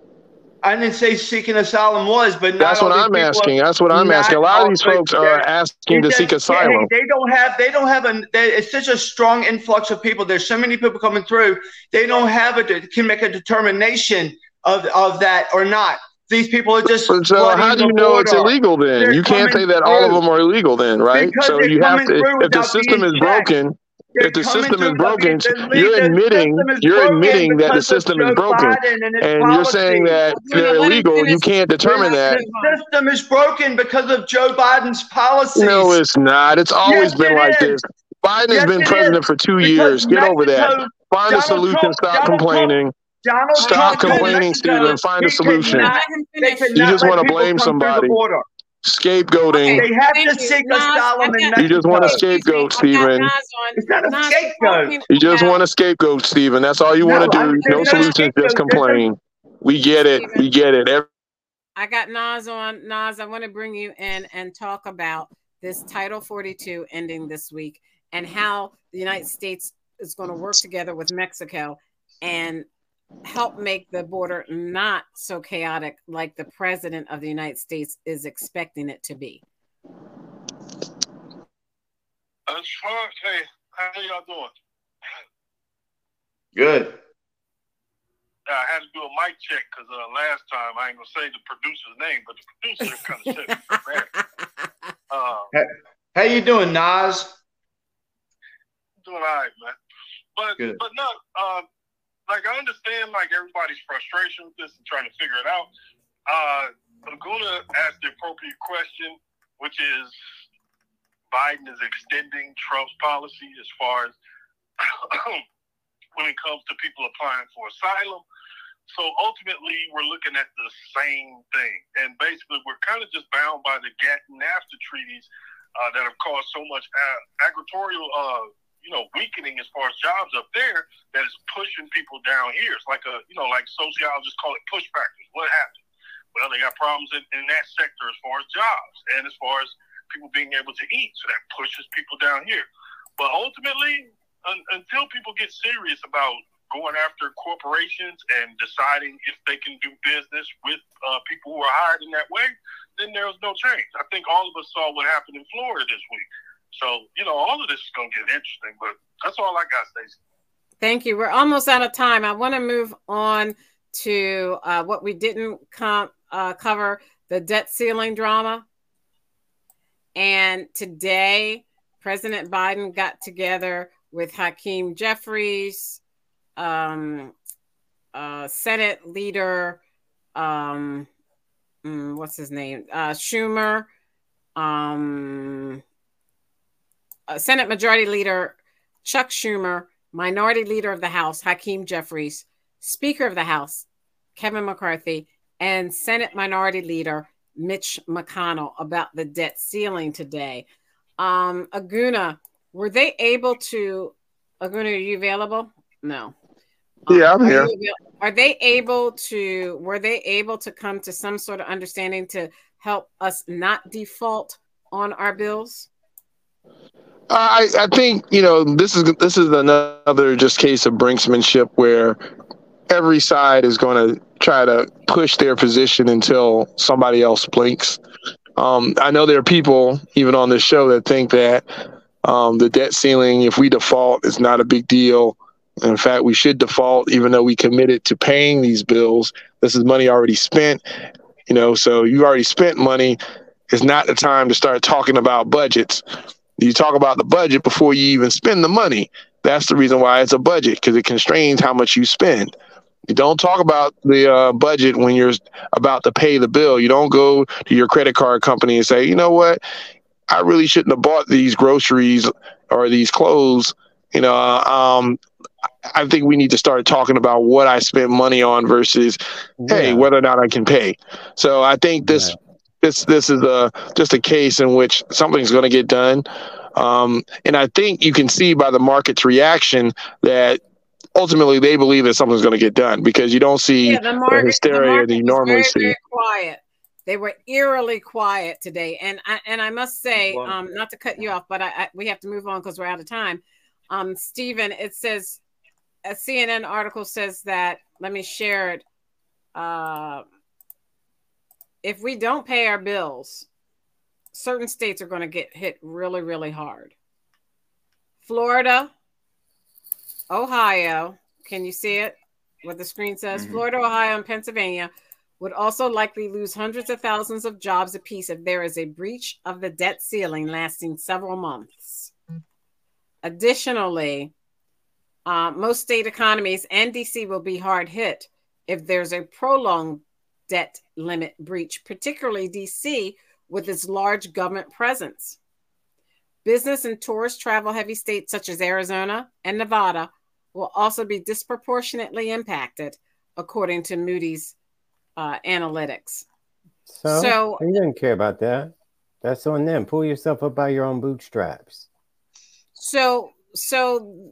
I didn't say seeking asylum was, but that's what I'm asking. That's what I'm asking. A lot of these folks are asking to seek asylum. They don't have. They don't have a. They, it's such a strong influx of people. There's so many people coming through. They don't have a can make a determination of of that or not. These people are just. So uh, how do you know it's illegal then? They're you can't say that through. all of them are illegal then, right? So you have to. If the system is broken, if the system is broken, you're admitting you're admitting that the system is broken, and, you're saying that they're illegal. You can't determine that. The system is broken because of Joe Biden's policies. No, it's not. It's always been like this. Biden has been president for two years. Get over that. Find a solution. Stop complaining. Donald Stop Trump complaining, Stephen. Find a solution. You just want to blame somebody. Scapegoating. Okay, they have to you. seek asylum in Mexico. You just want a scapegoat, Stephen. It's not a scapegoat. You just want a scapegoat, Stephen. That's all you no, want to do. No solutions, just complain. We get it. We get it. Every- I got Nas on. Nas, I want to bring you in and talk about this Title 42 ending this week and how the United States is going to work together with Mexico and help make the border not so chaotic like the president of the United States is expecting it to be? As far as, hey, how y'all doing? Good. I had to do a mic check because uh, last time I ain't gonna say the producer's name, but the producer kind of said it. Uh, hey, how you doing, Nas? Doing all right, man. But Good. but no, uh, like I understand like everybody's frustration with this and trying to figure it out. Uh, I'm gonna ask the appropriate question, which is Biden is extending Trump's policy as far as when it comes to people applying for asylum. So ultimately, we're looking at the same thing, and basically, we're kind of just bound by the GATT NAFTA treaties uh, that have caused so much ag- uh, you know, weakening as far as jobs up there that is pushing people down here. It's like a, you know, like sociologists call it push factors. What happened? Well, they got problems in, in that sector as far as jobs and as far as people being able to eat. So that pushes people down here. But ultimately, un- until people get serious about going after corporations and deciding if they can do business with uh, people who are hired in that way, then there's no change. I think all of us saw what happened in Florida this week. So, you know, all of this is going to get interesting, but that's all I got, Stacey. Thank you. We're almost out of time. I want to move on to uh, what we didn't com- uh, cover the debt ceiling drama. And today, President Biden got together with Hakeem Jeffries, um, uh, Senate leader, um, mm, what's his name? Uh, Schumer, um, Senate Majority Leader Chuck Schumer, Minority Leader of the House Hakeem Jeffries, Speaker of the House Kevin McCarthy, and Senate Minority Leader Mitch McConnell about the debt ceiling today. Um, Aguna, were they able to? Aguna, are you available? No. Yeah, I'm um, here. Are they able to? Were they able to come to some sort of understanding to help us not default on our bills? I, I think you know this is this is another just case of brinksmanship where every side is going to try to push their position until somebody else blinks. Um, I know there are people even on this show that think that um, the debt ceiling, if we default, is not a big deal. In fact, we should default even though we committed to paying these bills. This is money already spent, you know. So you already spent money. It's not the time to start talking about budgets. You talk about the budget before you even spend the money. That's the reason why it's a budget because it constrains how much you spend. You don't talk about the uh, budget when you're about to pay the bill. You don't go to your credit card company and say, you know what, I really shouldn't have bought these groceries or these clothes. You know, um, I think we need to start talking about what I spent money on versus, yeah. hey, whether or not I can pay. So I think this yeah this this is a just a case in which something's going to get done. Um, and I think you can see by the market's reaction that ultimately they believe that something's going to get done because you don't see yeah, the, market, the hysteria the that you normally very, see. Very quiet. They were eerily quiet today, and I, and I must say, um, not to cut you off, but I, I we have to move on because we're out of time. Um, Stephen, it says a CNN article says that. Let me share it. Uh, if we don't pay our bills, certain states are going to get hit really, really hard. Florida, Ohio, can you see it? What the screen says? Mm-hmm. Florida, Ohio, and Pennsylvania would also likely lose hundreds of thousands of jobs apiece if there is a breach of the debt ceiling lasting several months. Additionally, uh, most state economies and DC will be hard hit if there's a prolonged debt limit breach, particularly DC with its large government presence. Business and tourist travel heavy states such as Arizona and Nevada will also be disproportionately impacted, according to Moody's uh, analytics. So, so you didn't care about that. That's on them. Pull yourself up by your own bootstraps. So, so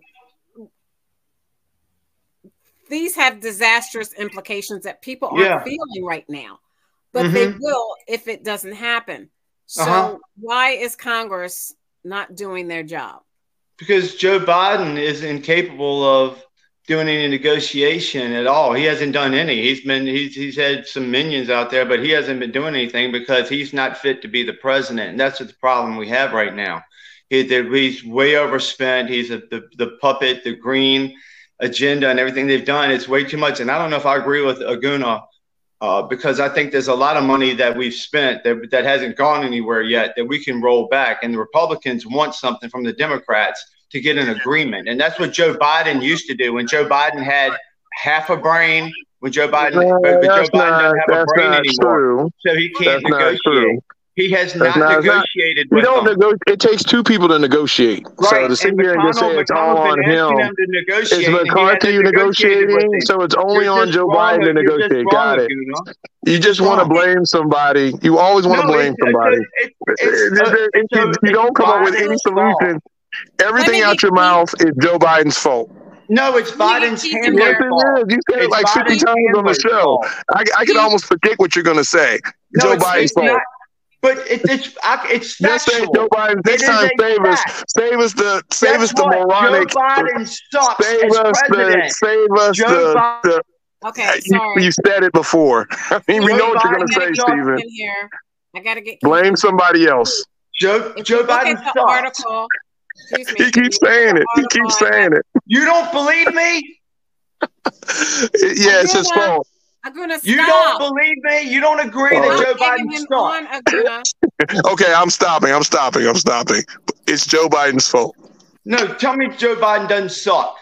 these have disastrous implications that people aren't yeah. feeling right now, but mm-hmm. they will if it doesn't happen. So, uh-huh. why is Congress not doing their job? Because Joe Biden is incapable of doing any negotiation at all. He hasn't done any. He's been he's he's had some minions out there, but he hasn't been doing anything because he's not fit to be the president. And that's the problem we have right now. He, he's way overspent. He's a, the the puppet, the green agenda, and everything they've done. It's way too much. And I don't know if I agree with Aguna. Uh, because I think there's a lot of money that we've spent that, that hasn't gone anywhere yet that we can roll back. And the Republicans want something from the Democrats to get an agreement. And that's what Joe Biden used to do. When Joe Biden had half a brain, when Joe Biden, no, but, Joe Biden not, doesn't have a brain anymore, true. so he can't that's negotiate. He has not, not negotiated. Not, we don't negotiate. It takes two people to negotiate. Right. So to sit here and just say it's all on him. Is McCarthy negotiating? So it's only You're on Joe Biden to negotiate. Got it. You just want to blame somebody. You always want to blame somebody. You don't come up with any solution Everything out your mouth is Joe Biden's fault. No, it's Biden's handler's yes, fault. You said it like 50 times on the show. I, I can almost predict what you're going to say. No, Joe it's, Biden's it's fault. Not, but it, it's it's factual. Say Joe Biden next time save us, save us the save us the moronic. Joe Biden sucks save us president. the save us Joe the, the Okay, uh, sorry. You, you, said it before. I mean, Joe we know what you're going to say, Stephen. I got to get blame somebody else. Joe Joe Biden sucks. Article, he keeps saying it. He keeps saying it. You don't believe me? yeah, it's his fault. Aguna, you don't believe me? You don't agree that Joe Biden sucks? okay, I'm stopping. I'm stopping. I'm stopping. It's Joe Biden's fault. No, tell me Joe Biden doesn't suck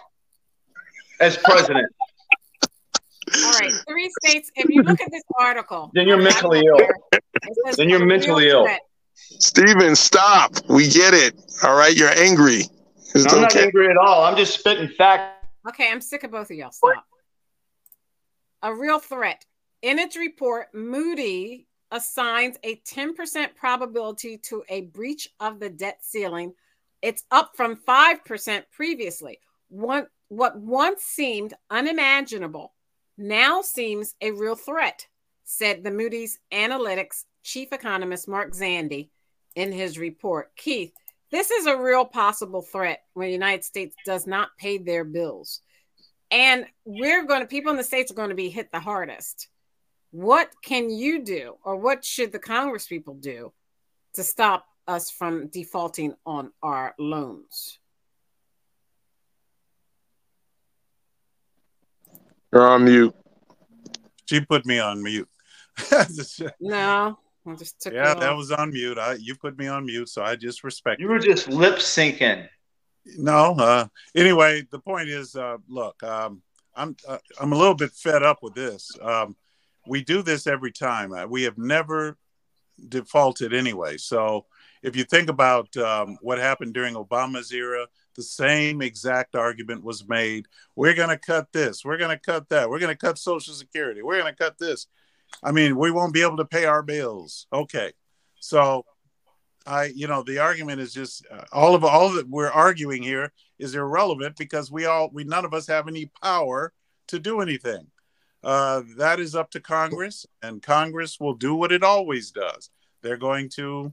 as president. All right, three states. If you look at this article, then you're mentally ill. Then you're mentally ill. Steven, stop. We get it. All right, you're angry. It's I'm okay. not angry at all. I'm just spitting facts. Okay, I'm sick of both of y'all. Stop. A real threat. In its report, Moody assigns a 10% probability to a breach of the debt ceiling. It's up from 5% previously. One, what once seemed unimaginable now seems a real threat, said the Moody's Analytics chief economist Mark Zandi in his report. Keith, this is a real possible threat when the United States does not pay their bills. And we're going to, people in the States are going to be hit the hardest. What can you do, or what should the Congress people do to stop us from defaulting on our loans? You're on mute. She put me on mute. no. I just took yeah, that was on mute. I you put me on mute, so I just respect. You were just lip syncing. No. Uh, anyway, the point is, uh, look, um, I'm uh, I'm a little bit fed up with this. Um, we do this every time. Uh, we have never defaulted anyway. So if you think about um, what happened during Obama's era, the same exact argument was made. We're going to cut this. We're going to cut that. We're going to cut Social Security. We're going to cut this. I mean, we won't be able to pay our bills. Okay. So I, you know, the argument is just uh, all of all that we're arguing here is irrelevant because we all, we none of us have any power to do anything. Uh, that is up to Congress, and Congress will do what it always does. They're going to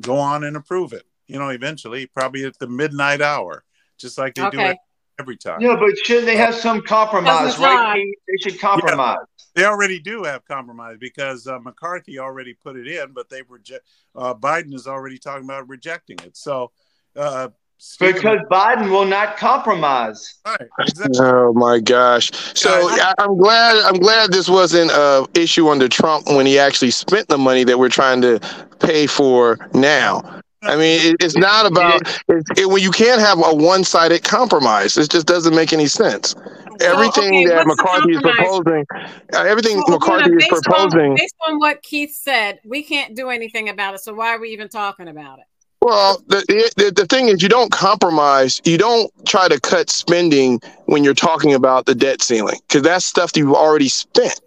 go on and approve it. You know, eventually, probably at the midnight hour, just like they okay. do it every time. Yeah, but shouldn't they have some compromise, right? They should compromise. Yeah. They already do have compromise because uh, McCarthy already put it in, but they reject. Uh, Biden is already talking about rejecting it. So, uh, Stephen, because Biden will not compromise. Right, exactly. Oh my gosh! So I, am glad I'm glad this wasn't a issue under Trump when he actually spent the money that we're trying to pay for now. I mean, it, it's not about it, it, when you can't have a one-sided compromise. It just doesn't make any sense. Everything okay, that McCarthy is proposing, uh, everything well, McCarthy is proposing, on, based on what Keith said, we can't do anything about it. So why are we even talking about it? Well, the, the, the thing is, you don't compromise. You don't try to cut spending when you're talking about the debt ceiling because that's stuff that you've already spent.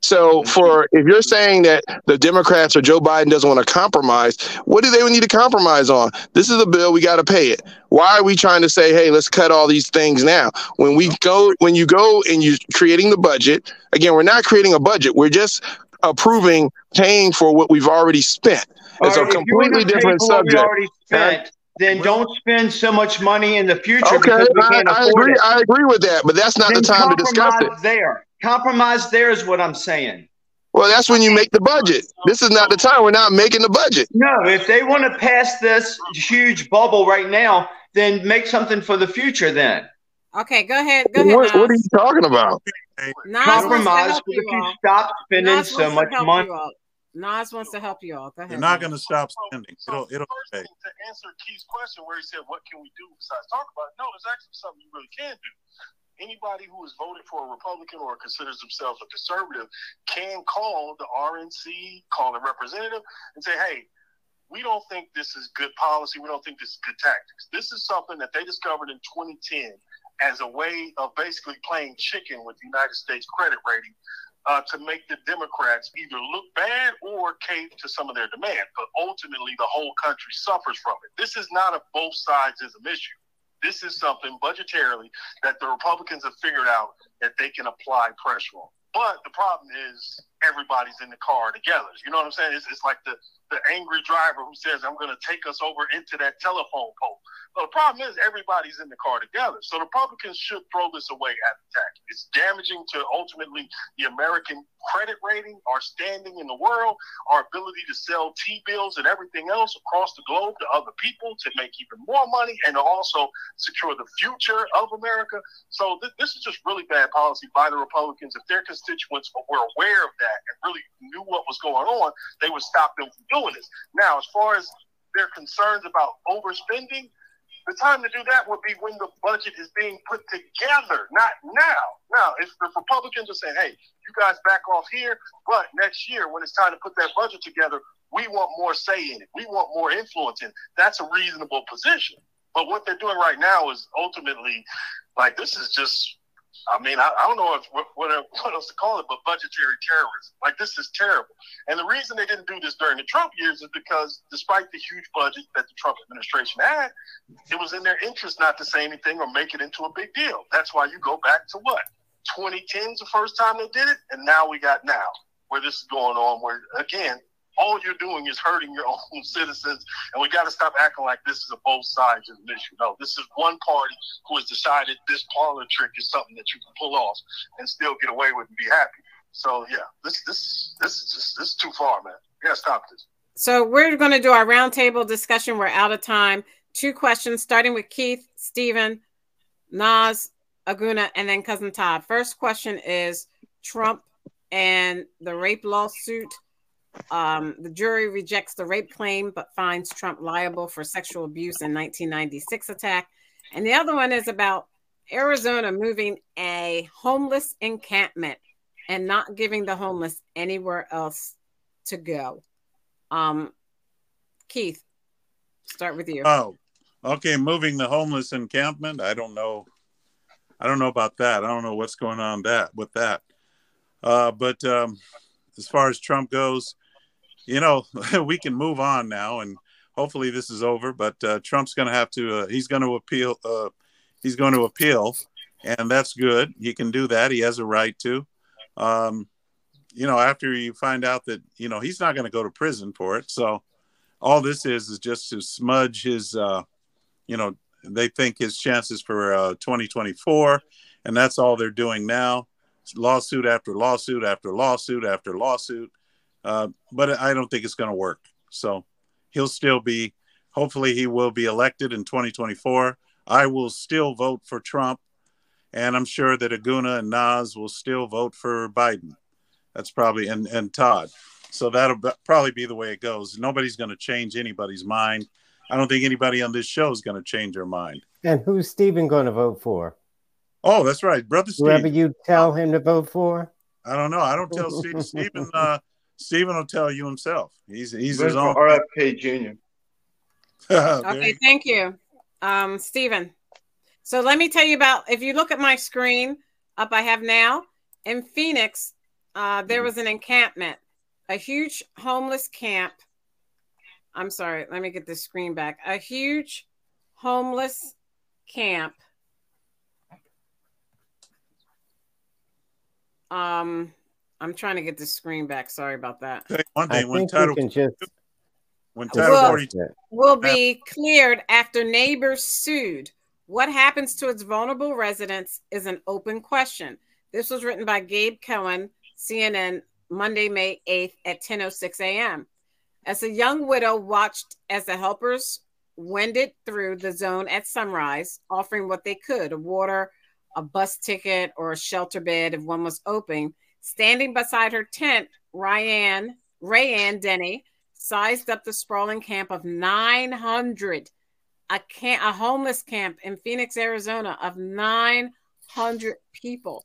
So, for if you're saying that the Democrats or Joe Biden doesn't want to compromise, what do they need to compromise on? This is a bill we got to pay it. Why are we trying to say, hey, let's cut all these things now? When we go, when you go and you're creating the budget, again, we're not creating a budget. We're just approving paying for what we've already spent. It's right, a completely different subject. Spent, then don't spend so much money in the future. Okay, I, I agree. It. I agree with that, but that's not then the time to discuss it. There, compromise. There is what I'm saying. Well, that's when you make the budget. This is not the time. We're not making the budget. No, if they want to pass this huge bubble right now, then make something for the future. Then. Okay, go ahead. Go ahead. What, what are you talking about? Compromise if you stop spending so much money. Nas wants to help you all. Go ahead. You're not going to stop spending. So, it'll, it'll first thing to answer Keith's question, where he said, "What can we do besides talk about it?" No, there's actually something you really can do. Anybody who has voted for a Republican or considers themselves a conservative can call the RNC, call the representative, and say, "Hey, we don't think this is good policy. We don't think this is good tactics. This is something that they discovered in 2010 as a way of basically playing chicken with the United States credit rating uh, to make the Democrats either look bad or cave to some of their demands. But ultimately, the whole country suffers from it. This is not a both sides is an issue. This is something budgetarily that the Republicans have figured out that they can apply pressure on. But the problem is everybody's in the car together. You know what I'm saying? It's, it's like the, the angry driver who says, I'm going to take us over into that telephone pole. But the problem is everybody's in the car together. So the Republicans should throw this away at the tax. It's damaging to ultimately the American credit rating, our standing in the world, our ability to sell T-bills and everything else across the globe to other people to make even more money and to also secure the future of America. So th- this is just really bad policy by the Republicans. If their constituents were aware of that, that and really knew what was going on, they would stop them from doing this. Now, as far as their concerns about overspending, the time to do that would be when the budget is being put together, not now. Now, if the Republicans are saying, hey, you guys back off here, but next year, when it's time to put that budget together, we want more say in it. We want more influence in it. That's a reasonable position. But what they're doing right now is ultimately like this is just I mean, I, I don't know if what, what, else to call it, but budgetary terrorism. Like this is terrible. And the reason they didn't do this during the Trump years is because, despite the huge budget that the Trump administration had, it was in their interest not to say anything or make it into a big deal. That's why you go back to what 2010 is the first time they did it, and now we got now where this is going on. Where again, all you're doing is hurting your own citizens. And we got to stop acting like this is a both sides of an issue. No, this is one party who has decided this parlor trick is something that you can pull off and still get away with and be happy. So yeah, this this this is just this is too far, man. You gotta stop this. So we're going to do our roundtable discussion. We're out of time. Two questions, starting with Keith, Stephen, Nas, Aguna, and then cousin Todd. First question is Trump and the rape lawsuit um, the jury rejects the rape claim but finds Trump liable for sexual abuse in 1996 attack. And the other one is about Arizona moving a homeless encampment and not giving the homeless anywhere else to go. Um, Keith, start with you. Oh, okay. Moving the homeless encampment. I don't know. I don't know about that. I don't know what's going on that with that. Uh, but um, as far as Trump goes, you know, we can move on now, and hopefully this is over. But uh, Trump's going to have to. Uh, he's going to appeal. Uh, he's going to appeal, and that's good. He can do that. He has a right to. Um, you know, after you find out that you know he's not going to go to prison for it, so all this is is just to smudge his. Uh, you know, they think his chances for uh, 2024, and that's all they're doing now. lawsuit after lawsuit after lawsuit after lawsuit. Uh, but I don't think it's going to work. So he'll still be, hopefully, he will be elected in 2024. I will still vote for Trump. And I'm sure that Aguna and Nas will still vote for Biden. That's probably, and, and Todd. So that'll probably be the way it goes. Nobody's going to change anybody's mind. I don't think anybody on this show is going to change their mind. And who's Stephen going to vote for? Oh, that's right, brother. Steve. Whoever you tell him to vote for. I don't know. I don't tell Steve, Stephen. Uh, Stephen will tell you himself. He's he's his own. RFK Jr. okay, thank you, um, Stephen. So let me tell you about. If you look at my screen up, I have now in Phoenix. Uh, there was an encampment, a huge homeless camp. I'm sorry. Let me get the screen back. A huge homeless camp Um, I'm trying to get the screen back. Sorry about that. One thing, when title, just, when title will, 42 will be cleared after neighbors sued. What happens to its vulnerable residents is an open question. This was written by Gabe Cohen, CNN, Monday, May 8th at 10:06 a.m. As a young widow watched as the helpers wended through the zone at sunrise, offering what they could: a water, a bus ticket or a shelter bed if one was open. Standing beside her tent, Ryan Rayanne Denny sized up the sprawling camp of 900, a camp, a homeless camp in Phoenix, Arizona of 900 people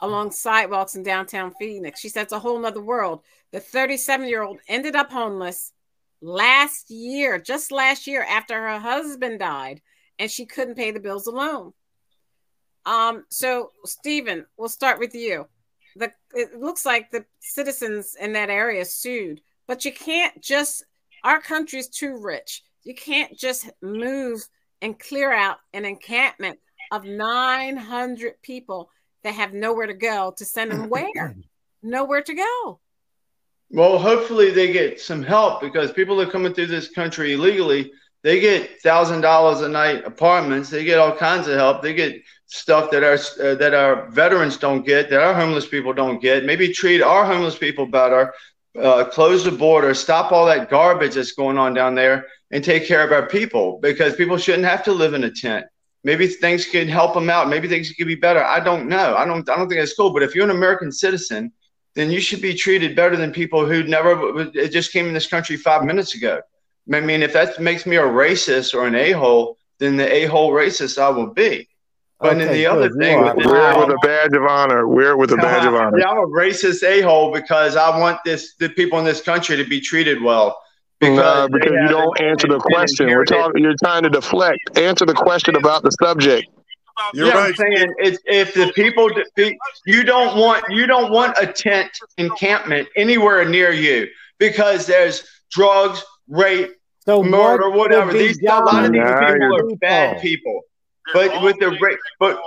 along sidewalks in downtown Phoenix. She said it's a whole nother world. The 37 year old ended up homeless last year, just last year after her husband died, and she couldn't pay the bills alone. Um, so Stephen, we'll start with you. It looks like the citizens in that area sued, but you can't just our country's too rich. You can't just move and clear out an encampment of 900 people that have nowhere to go to send them where? nowhere to go. Well, hopefully they get some help because people are coming through this country illegally they get thousand dollars a night apartments. They get all kinds of help. They get stuff that our uh, that our veterans don't get, that our homeless people don't get. Maybe treat our homeless people better. Uh, close the border, stop all that garbage that's going on down there, and take care of our people because people shouldn't have to live in a tent. Maybe things can help them out. Maybe things could be better. I don't know. I don't. I don't think that's cool. But if you're an American citizen, then you should be treated better than people who never just came in this country five minutes ago. I mean, if that makes me a racist or an a hole, then the a hole racist I will be. But okay, then the other thing, with wear it with a badge of honor. Wear it with a badge of honor. Yeah, I'm a racist a hole because I want this the people in this country to be treated well. Because, because you don't answer the question. We're talking. You're trying to deflect. Answer the question about the subject. You're yeah, right. I'm saying it's, if the people you don't want you don't want a tent encampment anywhere near you because there's drugs, rape, so murder, whatever. These a lot of these people are bad people. But with the rape, but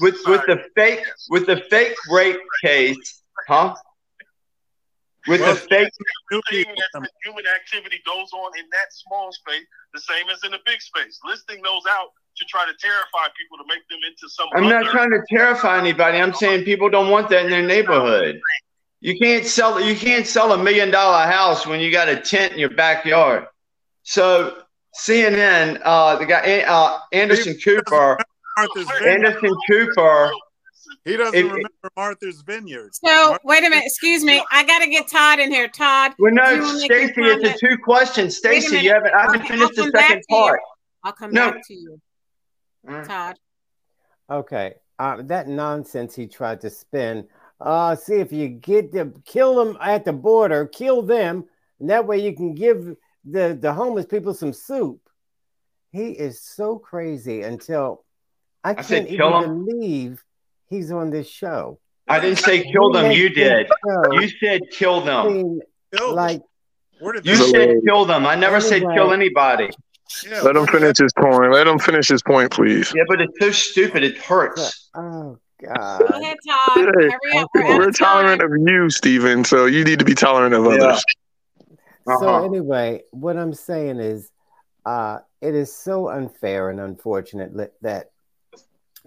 with with the fake with the fake rape case, huh? With well, the fake human activity goes on in that small space, the same as in the big space. Listing those out to try to terrify people to make them into some. I'm not trying to terrify anybody. I'm saying people don't want that in their neighborhood. You can't sell you can't sell a million dollar house when you got a tent in your backyard. So CNN, uh, the guy uh, Anderson Cooper, Anderson Cooper. He doesn't if, remember Martha's Vineyard. So wait a minute, excuse me. I got to get Todd in here. Todd. Well, no, Stacy, it's a two question. Stacy, you haven't. I haven't finished the second part. I'll come no. back to you, Todd. Okay, uh, that nonsense he tried to spin. Uh, see if you get them, kill them at the border, kill them, and that way you can give the the homeless people some soup. He is so crazy until I, I can't even believe he's on this show. I didn't say kill them. You did. You said kill them. I mean, like you said kill them. I never anyway, said kill anybody. Yeah, Let him finish his point. Let him finish his point, please. Yeah, but it's so stupid. It hurts. Oh God. Go ahead, Todd. Hey, we're tolerant of you, Stephen. So you need to be tolerant of yeah. others. Uh-huh. So anyway, what I'm saying is, uh, it is so unfair and unfortunate that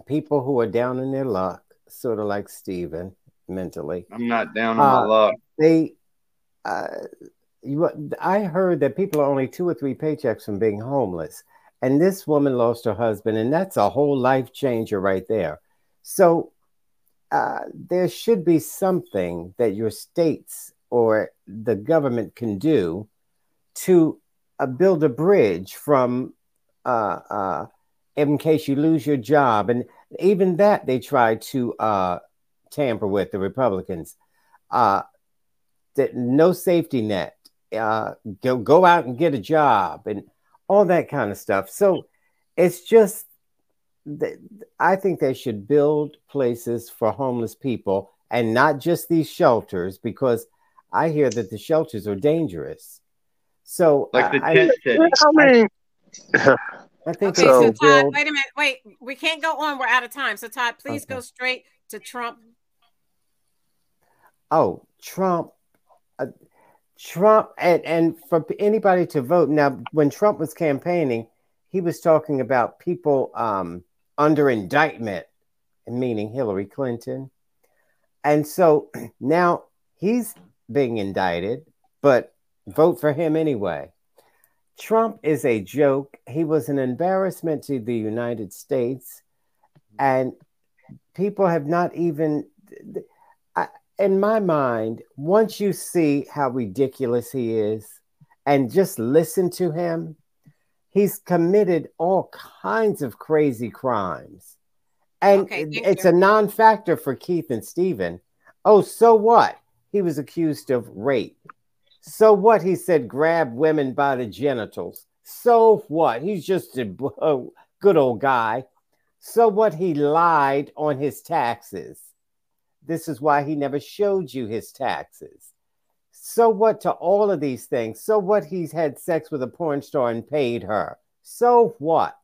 people who are down in their luck sort of like Stephen mentally. I'm not down on uh, my luck. They, uh, you, I heard that people are only two or three paychecks from being homeless, and this woman lost her husband, and that's a whole life changer right there. So uh, there should be something that your states or the government can do to uh, build a bridge from uh, uh, in case you lose your job. And even that they try to uh, tamper with the Republicans. Uh, that no safety net. Uh, go go out and get a job and all that kind of stuff. So it's just I think they should build places for homeless people and not just these shelters because I hear that the shelters are dangerous. So like the tent I, I, I think okay, so Todd, build... wait a minute. Wait, we can't go on. We're out of time. So Todd, please okay. go straight to Trump. Oh, Trump. Uh, Trump and, and for anybody to vote now when Trump was campaigning, he was talking about people um, under indictment, meaning Hillary Clinton. And so now he's being indicted, but vote for him anyway. Trump is a joke. He was an embarrassment to the United States. And people have not even, I, in my mind, once you see how ridiculous he is and just listen to him, he's committed all kinds of crazy crimes. And okay, it's you. a non factor for Keith and Stephen. Oh, so what? He was accused of rape. So what? He said, grab women by the genitals. So what? He's just a, a good old guy. So what? He lied on his taxes. This is why he never showed you his taxes. So what to all of these things? So what? He's had sex with a porn star and paid her. So what?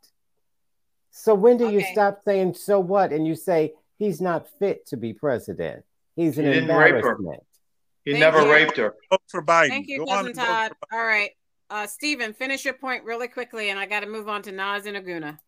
So when do okay. you stop saying so what and you say he's not fit to be president? He's an embarrassment. He Thank never you. raped her. Vote for Biden. Thank you, Go cousin Todd. All right. Uh, Stephen, finish your point really quickly, and I got to move on to Nas and Aguna.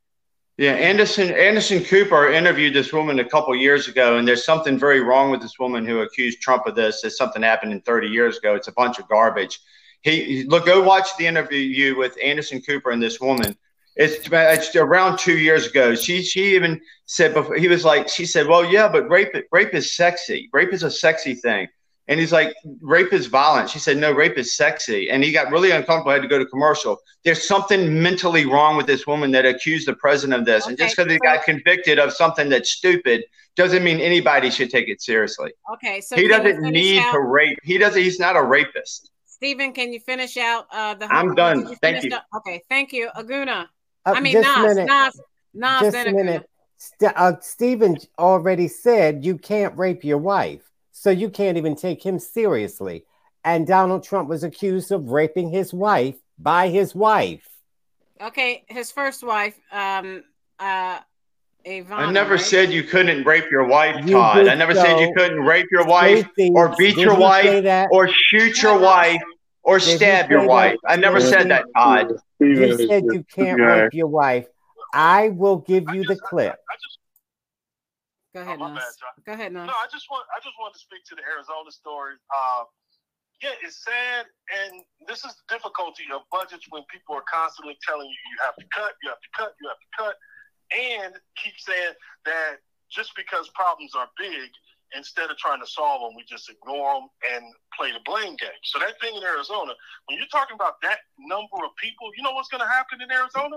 Yeah, Anderson Anderson Cooper interviewed this woman a couple years ago, and there's something very wrong with this woman who accused Trump of this. As something happened in 30 years ago. It's a bunch of garbage. He look, go watch the interview with Anderson Cooper and this woman. It's, it's around two years ago. She she even said before he was like she said, well, yeah, but rape rape is sexy. Rape is a sexy thing. And he's like, rape is violent. She said, no, rape is sexy. And he got really uncomfortable, had to go to commercial. There's something mentally wrong with this woman that accused the president of this. Okay. And just because he got convicted of something that's stupid doesn't mean anybody should take it seriously. Okay. So he doesn't need out? to rape. He doesn't, he's not a rapist. Stephen, can you finish out uh, the? I'm done. You thank you. Up? Okay. Thank you. Aguna. Uh, I mean, Nas, Nas, Nas, just a minute. St- uh, Stephen already said you can't rape your wife. So you can't even take him seriously. And Donald Trump was accused of raping his wife by his wife. Okay, his first wife, um, uh, Ivana, I never right? said you couldn't rape your wife, you Todd. I never so. said you couldn't rape your wife or beat your wife or shoot your wife or Did stab you your wife. That? I never Did said that, Todd. You said you can't rape your wife. I will give you the clip. Go ahead, oh, bad, Go ahead, Nas. No, I just want I just wanted to speak to the Arizona story. Uh, yeah, it's sad, and this is the difficulty of budgets when people are constantly telling you you have to cut, you have to cut, you have to cut, and keep saying that just because problems are big, instead of trying to solve them, we just ignore them and play the blame game. So that thing in Arizona, when you're talking about that number of people, you know what's going to happen in Arizona?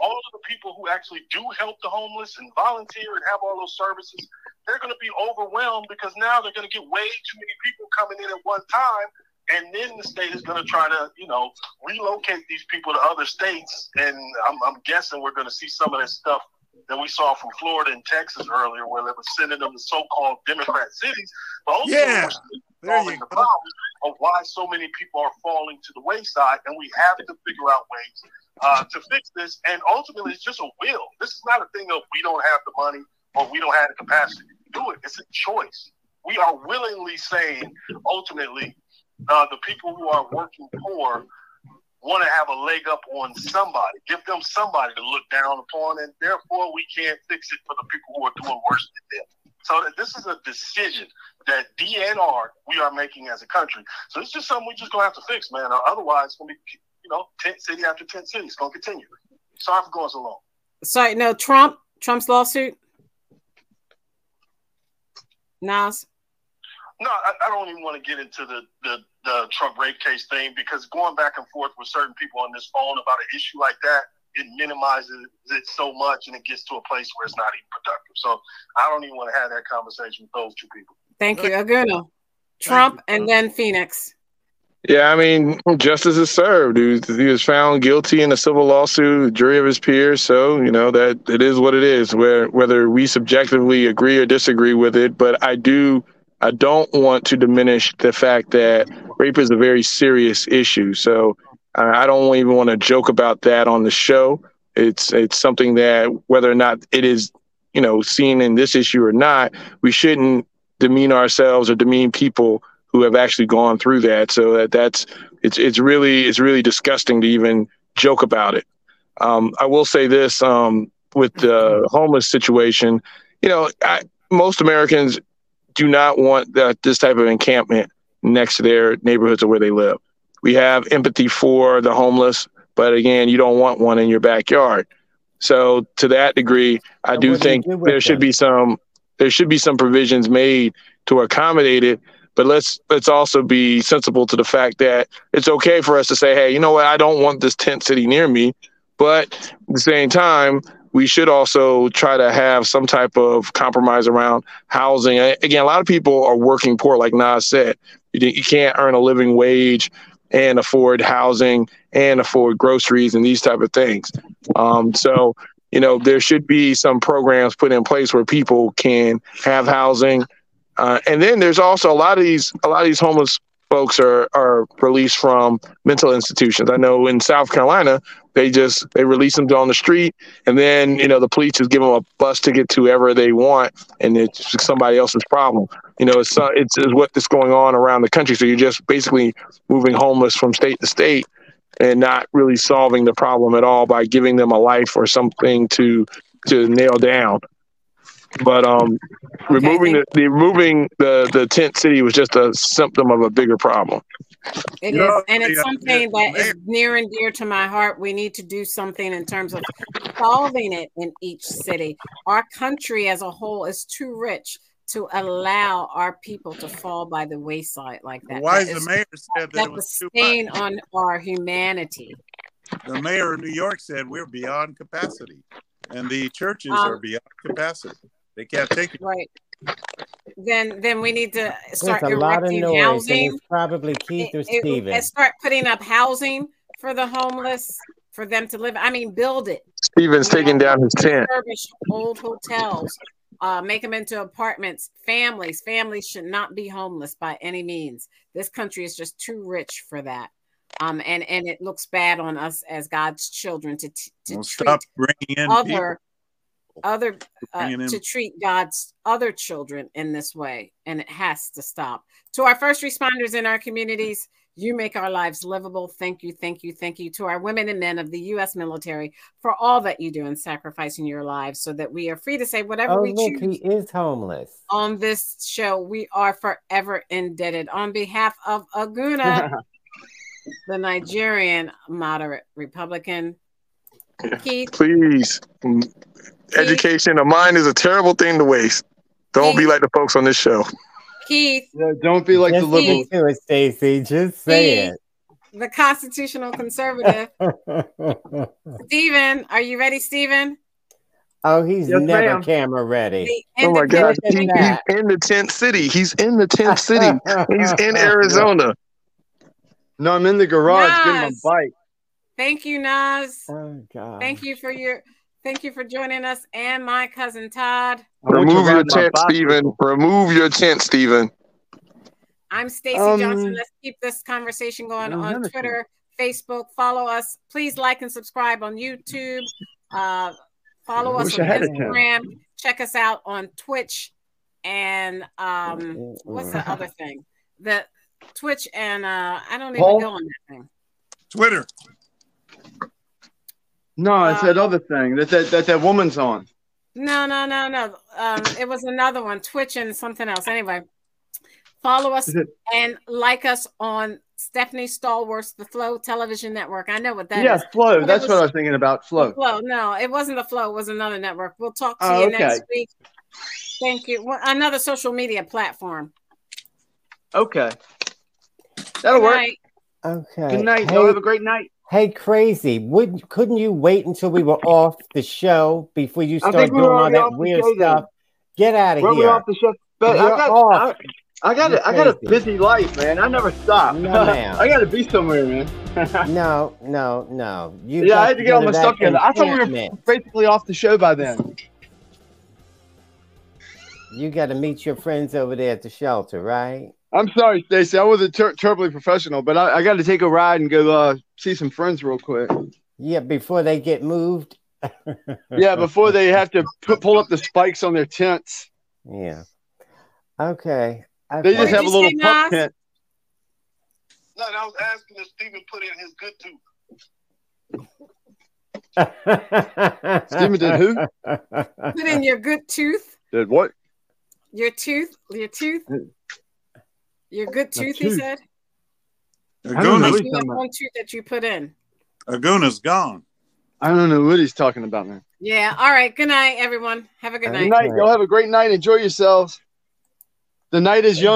All of the people who actually do help the homeless and volunteer and have all those services, they're going to be overwhelmed because now they're going to get way too many people coming in at one time. And then the state is going to try to, you know, relocate these people to other states. And I'm, I'm guessing we're going to see some of that stuff that we saw from Florida and Texas earlier, where they were sending them to so-called Democrat cities. But also, yeah, solving the problem of why so many people are falling to the wayside, and we have to figure out ways uh, to fix this. And ultimately, it's just a will. This is not a thing of we don't have the money or we don't have the capacity to do it. It's a choice. We are willingly saying, ultimately, uh, the people who are working poor want to have a leg up on somebody, give them somebody to look down upon, and therefore we can't fix it for the people who are doing worse than them. So this is a decision that DNR we are making as a country. So it's just something we just gonna have to fix, man. Otherwise, it's gonna be you know tent city after tent city. It's gonna continue. Sorry for going so long. Sorry, no Trump. Trump's lawsuit. Nas. No, I, I don't even want to get into the, the the Trump rape case thing because going back and forth with certain people on this phone about an issue like that, it minimizes it so much and it gets to a place where it's not even productive. So I don't even want to have that conversation with those two people. Thank you, Aguna. Trump you. and then Phoenix. Yeah, I mean, justice is served. He was, he was, found guilty in a civil lawsuit, jury of his peers. So you know that it is what it is. Where whether we subjectively agree or disagree with it, but I do, I don't want to diminish the fact that rape is a very serious issue. So I don't even want to joke about that on the show. It's it's something that whether or not it is, you know, seen in this issue or not, we shouldn't demean ourselves or demean people who have actually gone through that. So that that's it's it's really it's really disgusting to even joke about it. Um, I will say this um, with the homeless situation, you know, I, most Americans do not want that this type of encampment next to their neighborhoods or where they live. We have empathy for the homeless, but again, you don't want one in your backyard. So to that degree, I do think do there should be some there should be some provisions made to accommodate it but let's let's also be sensible to the fact that it's okay for us to say, hey, you know what, I don't want this tent city near me. But at the same time, we should also try to have some type of compromise around housing. Again, a lot of people are working poor, like Nas said. You, you can't earn a living wage and afford housing and afford groceries and these type of things. Um, so, you know, there should be some programs put in place where people can have housing, uh, and then there's also a lot of these a lot of these homeless folks are are released from mental institutions. I know in South Carolina they just they release them on the street, and then you know the police just give them a bus ticket to wherever they want, and it's somebody else's problem. You know, it's uh, it's, it's what's going on around the country. So you're just basically moving homeless from state to state, and not really solving the problem at all by giving them a life or something to to nail down. But um, okay, removing the, the, removing the the tent city was just a symptom of a bigger problem. It no, is, and it's yeah, something yeah, that is near and dear to my heart. We need to do something in terms of solving it in each city. Our country as a whole is too rich to allow our people to fall by the wayside like that. Why that the mayor said that, that was stain on our humanity. The mayor of New York said we're beyond capacity, and the churches um, are beyond capacity. They can't take it. Right. Then then we need to start a erecting housing. probably Keith or Steven. And start putting up housing for the homeless for them to live. I mean, build it. Steven's you taking know, down his tent. Old hotels. Uh, make them into apartments. Families. Families should not be homeless by any means. This country is just too rich for that. Um, and and it looks bad on us as God's children to to well, treat other people other uh, to treat God's other children in this way, and it has to stop. To our first responders in our communities, you make our lives livable. Thank you, thank you, thank you. To our women and men of the U.S. military for all that you do in sacrificing your lives, so that we are free to say whatever oh, we look, choose. He is homeless. On this show, we are forever indebted. On behalf of Aguna, the Nigerian moderate Republican, Keith, please education of mine is a terrible thing to waste. Don't Keith. be like the folks on this show. Keith. Yeah, don't be like the liberals. Do it, Stacy. Just say Keith, it. The constitutional conservative. Stephen, are you ready, Stephen? Oh, he's yes, never ma'am. camera ready. Oh my God, he, he's in the tent city. He's in the tent city. he's in Arizona. No, I'm in the garage Nas. getting my bike. Thank you, Nas. Oh God. Thank you for your Thank you for joining us and my cousin Todd. Remove your tent, Stephen. Remove your tent, Stephen. I'm Stacy um, Johnson. Let's keep this conversation going on Twitter, Facebook. Follow us. Please like and subscribe on YouTube. Uh, follow us on Instagram. Check us out on Twitch. And um, what's the other thing? The Twitch and uh, I don't even Paul? go on that thing. Twitter. No, it's uh, that other thing that that, that that woman's on. No, no, no, no. Um, it was another one, Twitch and something else. Anyway, follow us and like us on Stephanie Stallworth, the Flow Television Network. I know what that yeah, is. Flow. But That's was- what I was thinking about. Flow. Flow. No, it wasn't the Flow. It was another network. We'll talk to Oh, you okay. next week. Thank you. Well, Another social media platform. Okay. That'll Good work. night. Okay. Good night. Hey, Y'all have a great night. Hey, crazy. Would couldn't you wait until we were off the show before you I start we doing all that weird stuff? Get out of We're here. off the show. But You're I got, off. I, I got You're. I got a busy life, man. I never stop. No. I got to be somewhere, man. No, no, no. You yeah, I had to get all my stuff together. I thought we were basically off the show by then. You got to meet your friends over there at the shelter, right? I'm sorry, Stacy. I wasn't ter- terribly professional, but I, I got to take a ride and go uh, see some friends real quick. Yeah, before they get moved. Yeah, before they have to pu- pull up the spikes on their tents. Yeah. Okay. They just have a little pup Nas? tent. No, I was asking if Stephen put in his good tooth. Stephen did who? Put in your good tooth. Did what? Your tooth. Your tooth. Your good My tooth, he said. I don't Aguna's, what he's You talking have about. one tooth that you put in. Aguna's gone. I don't know what he's talking about, man. Yeah. All right. Good night, everyone. Have a good Good night. Good night. Y'all have a great night. Enjoy yourselves. The night is young.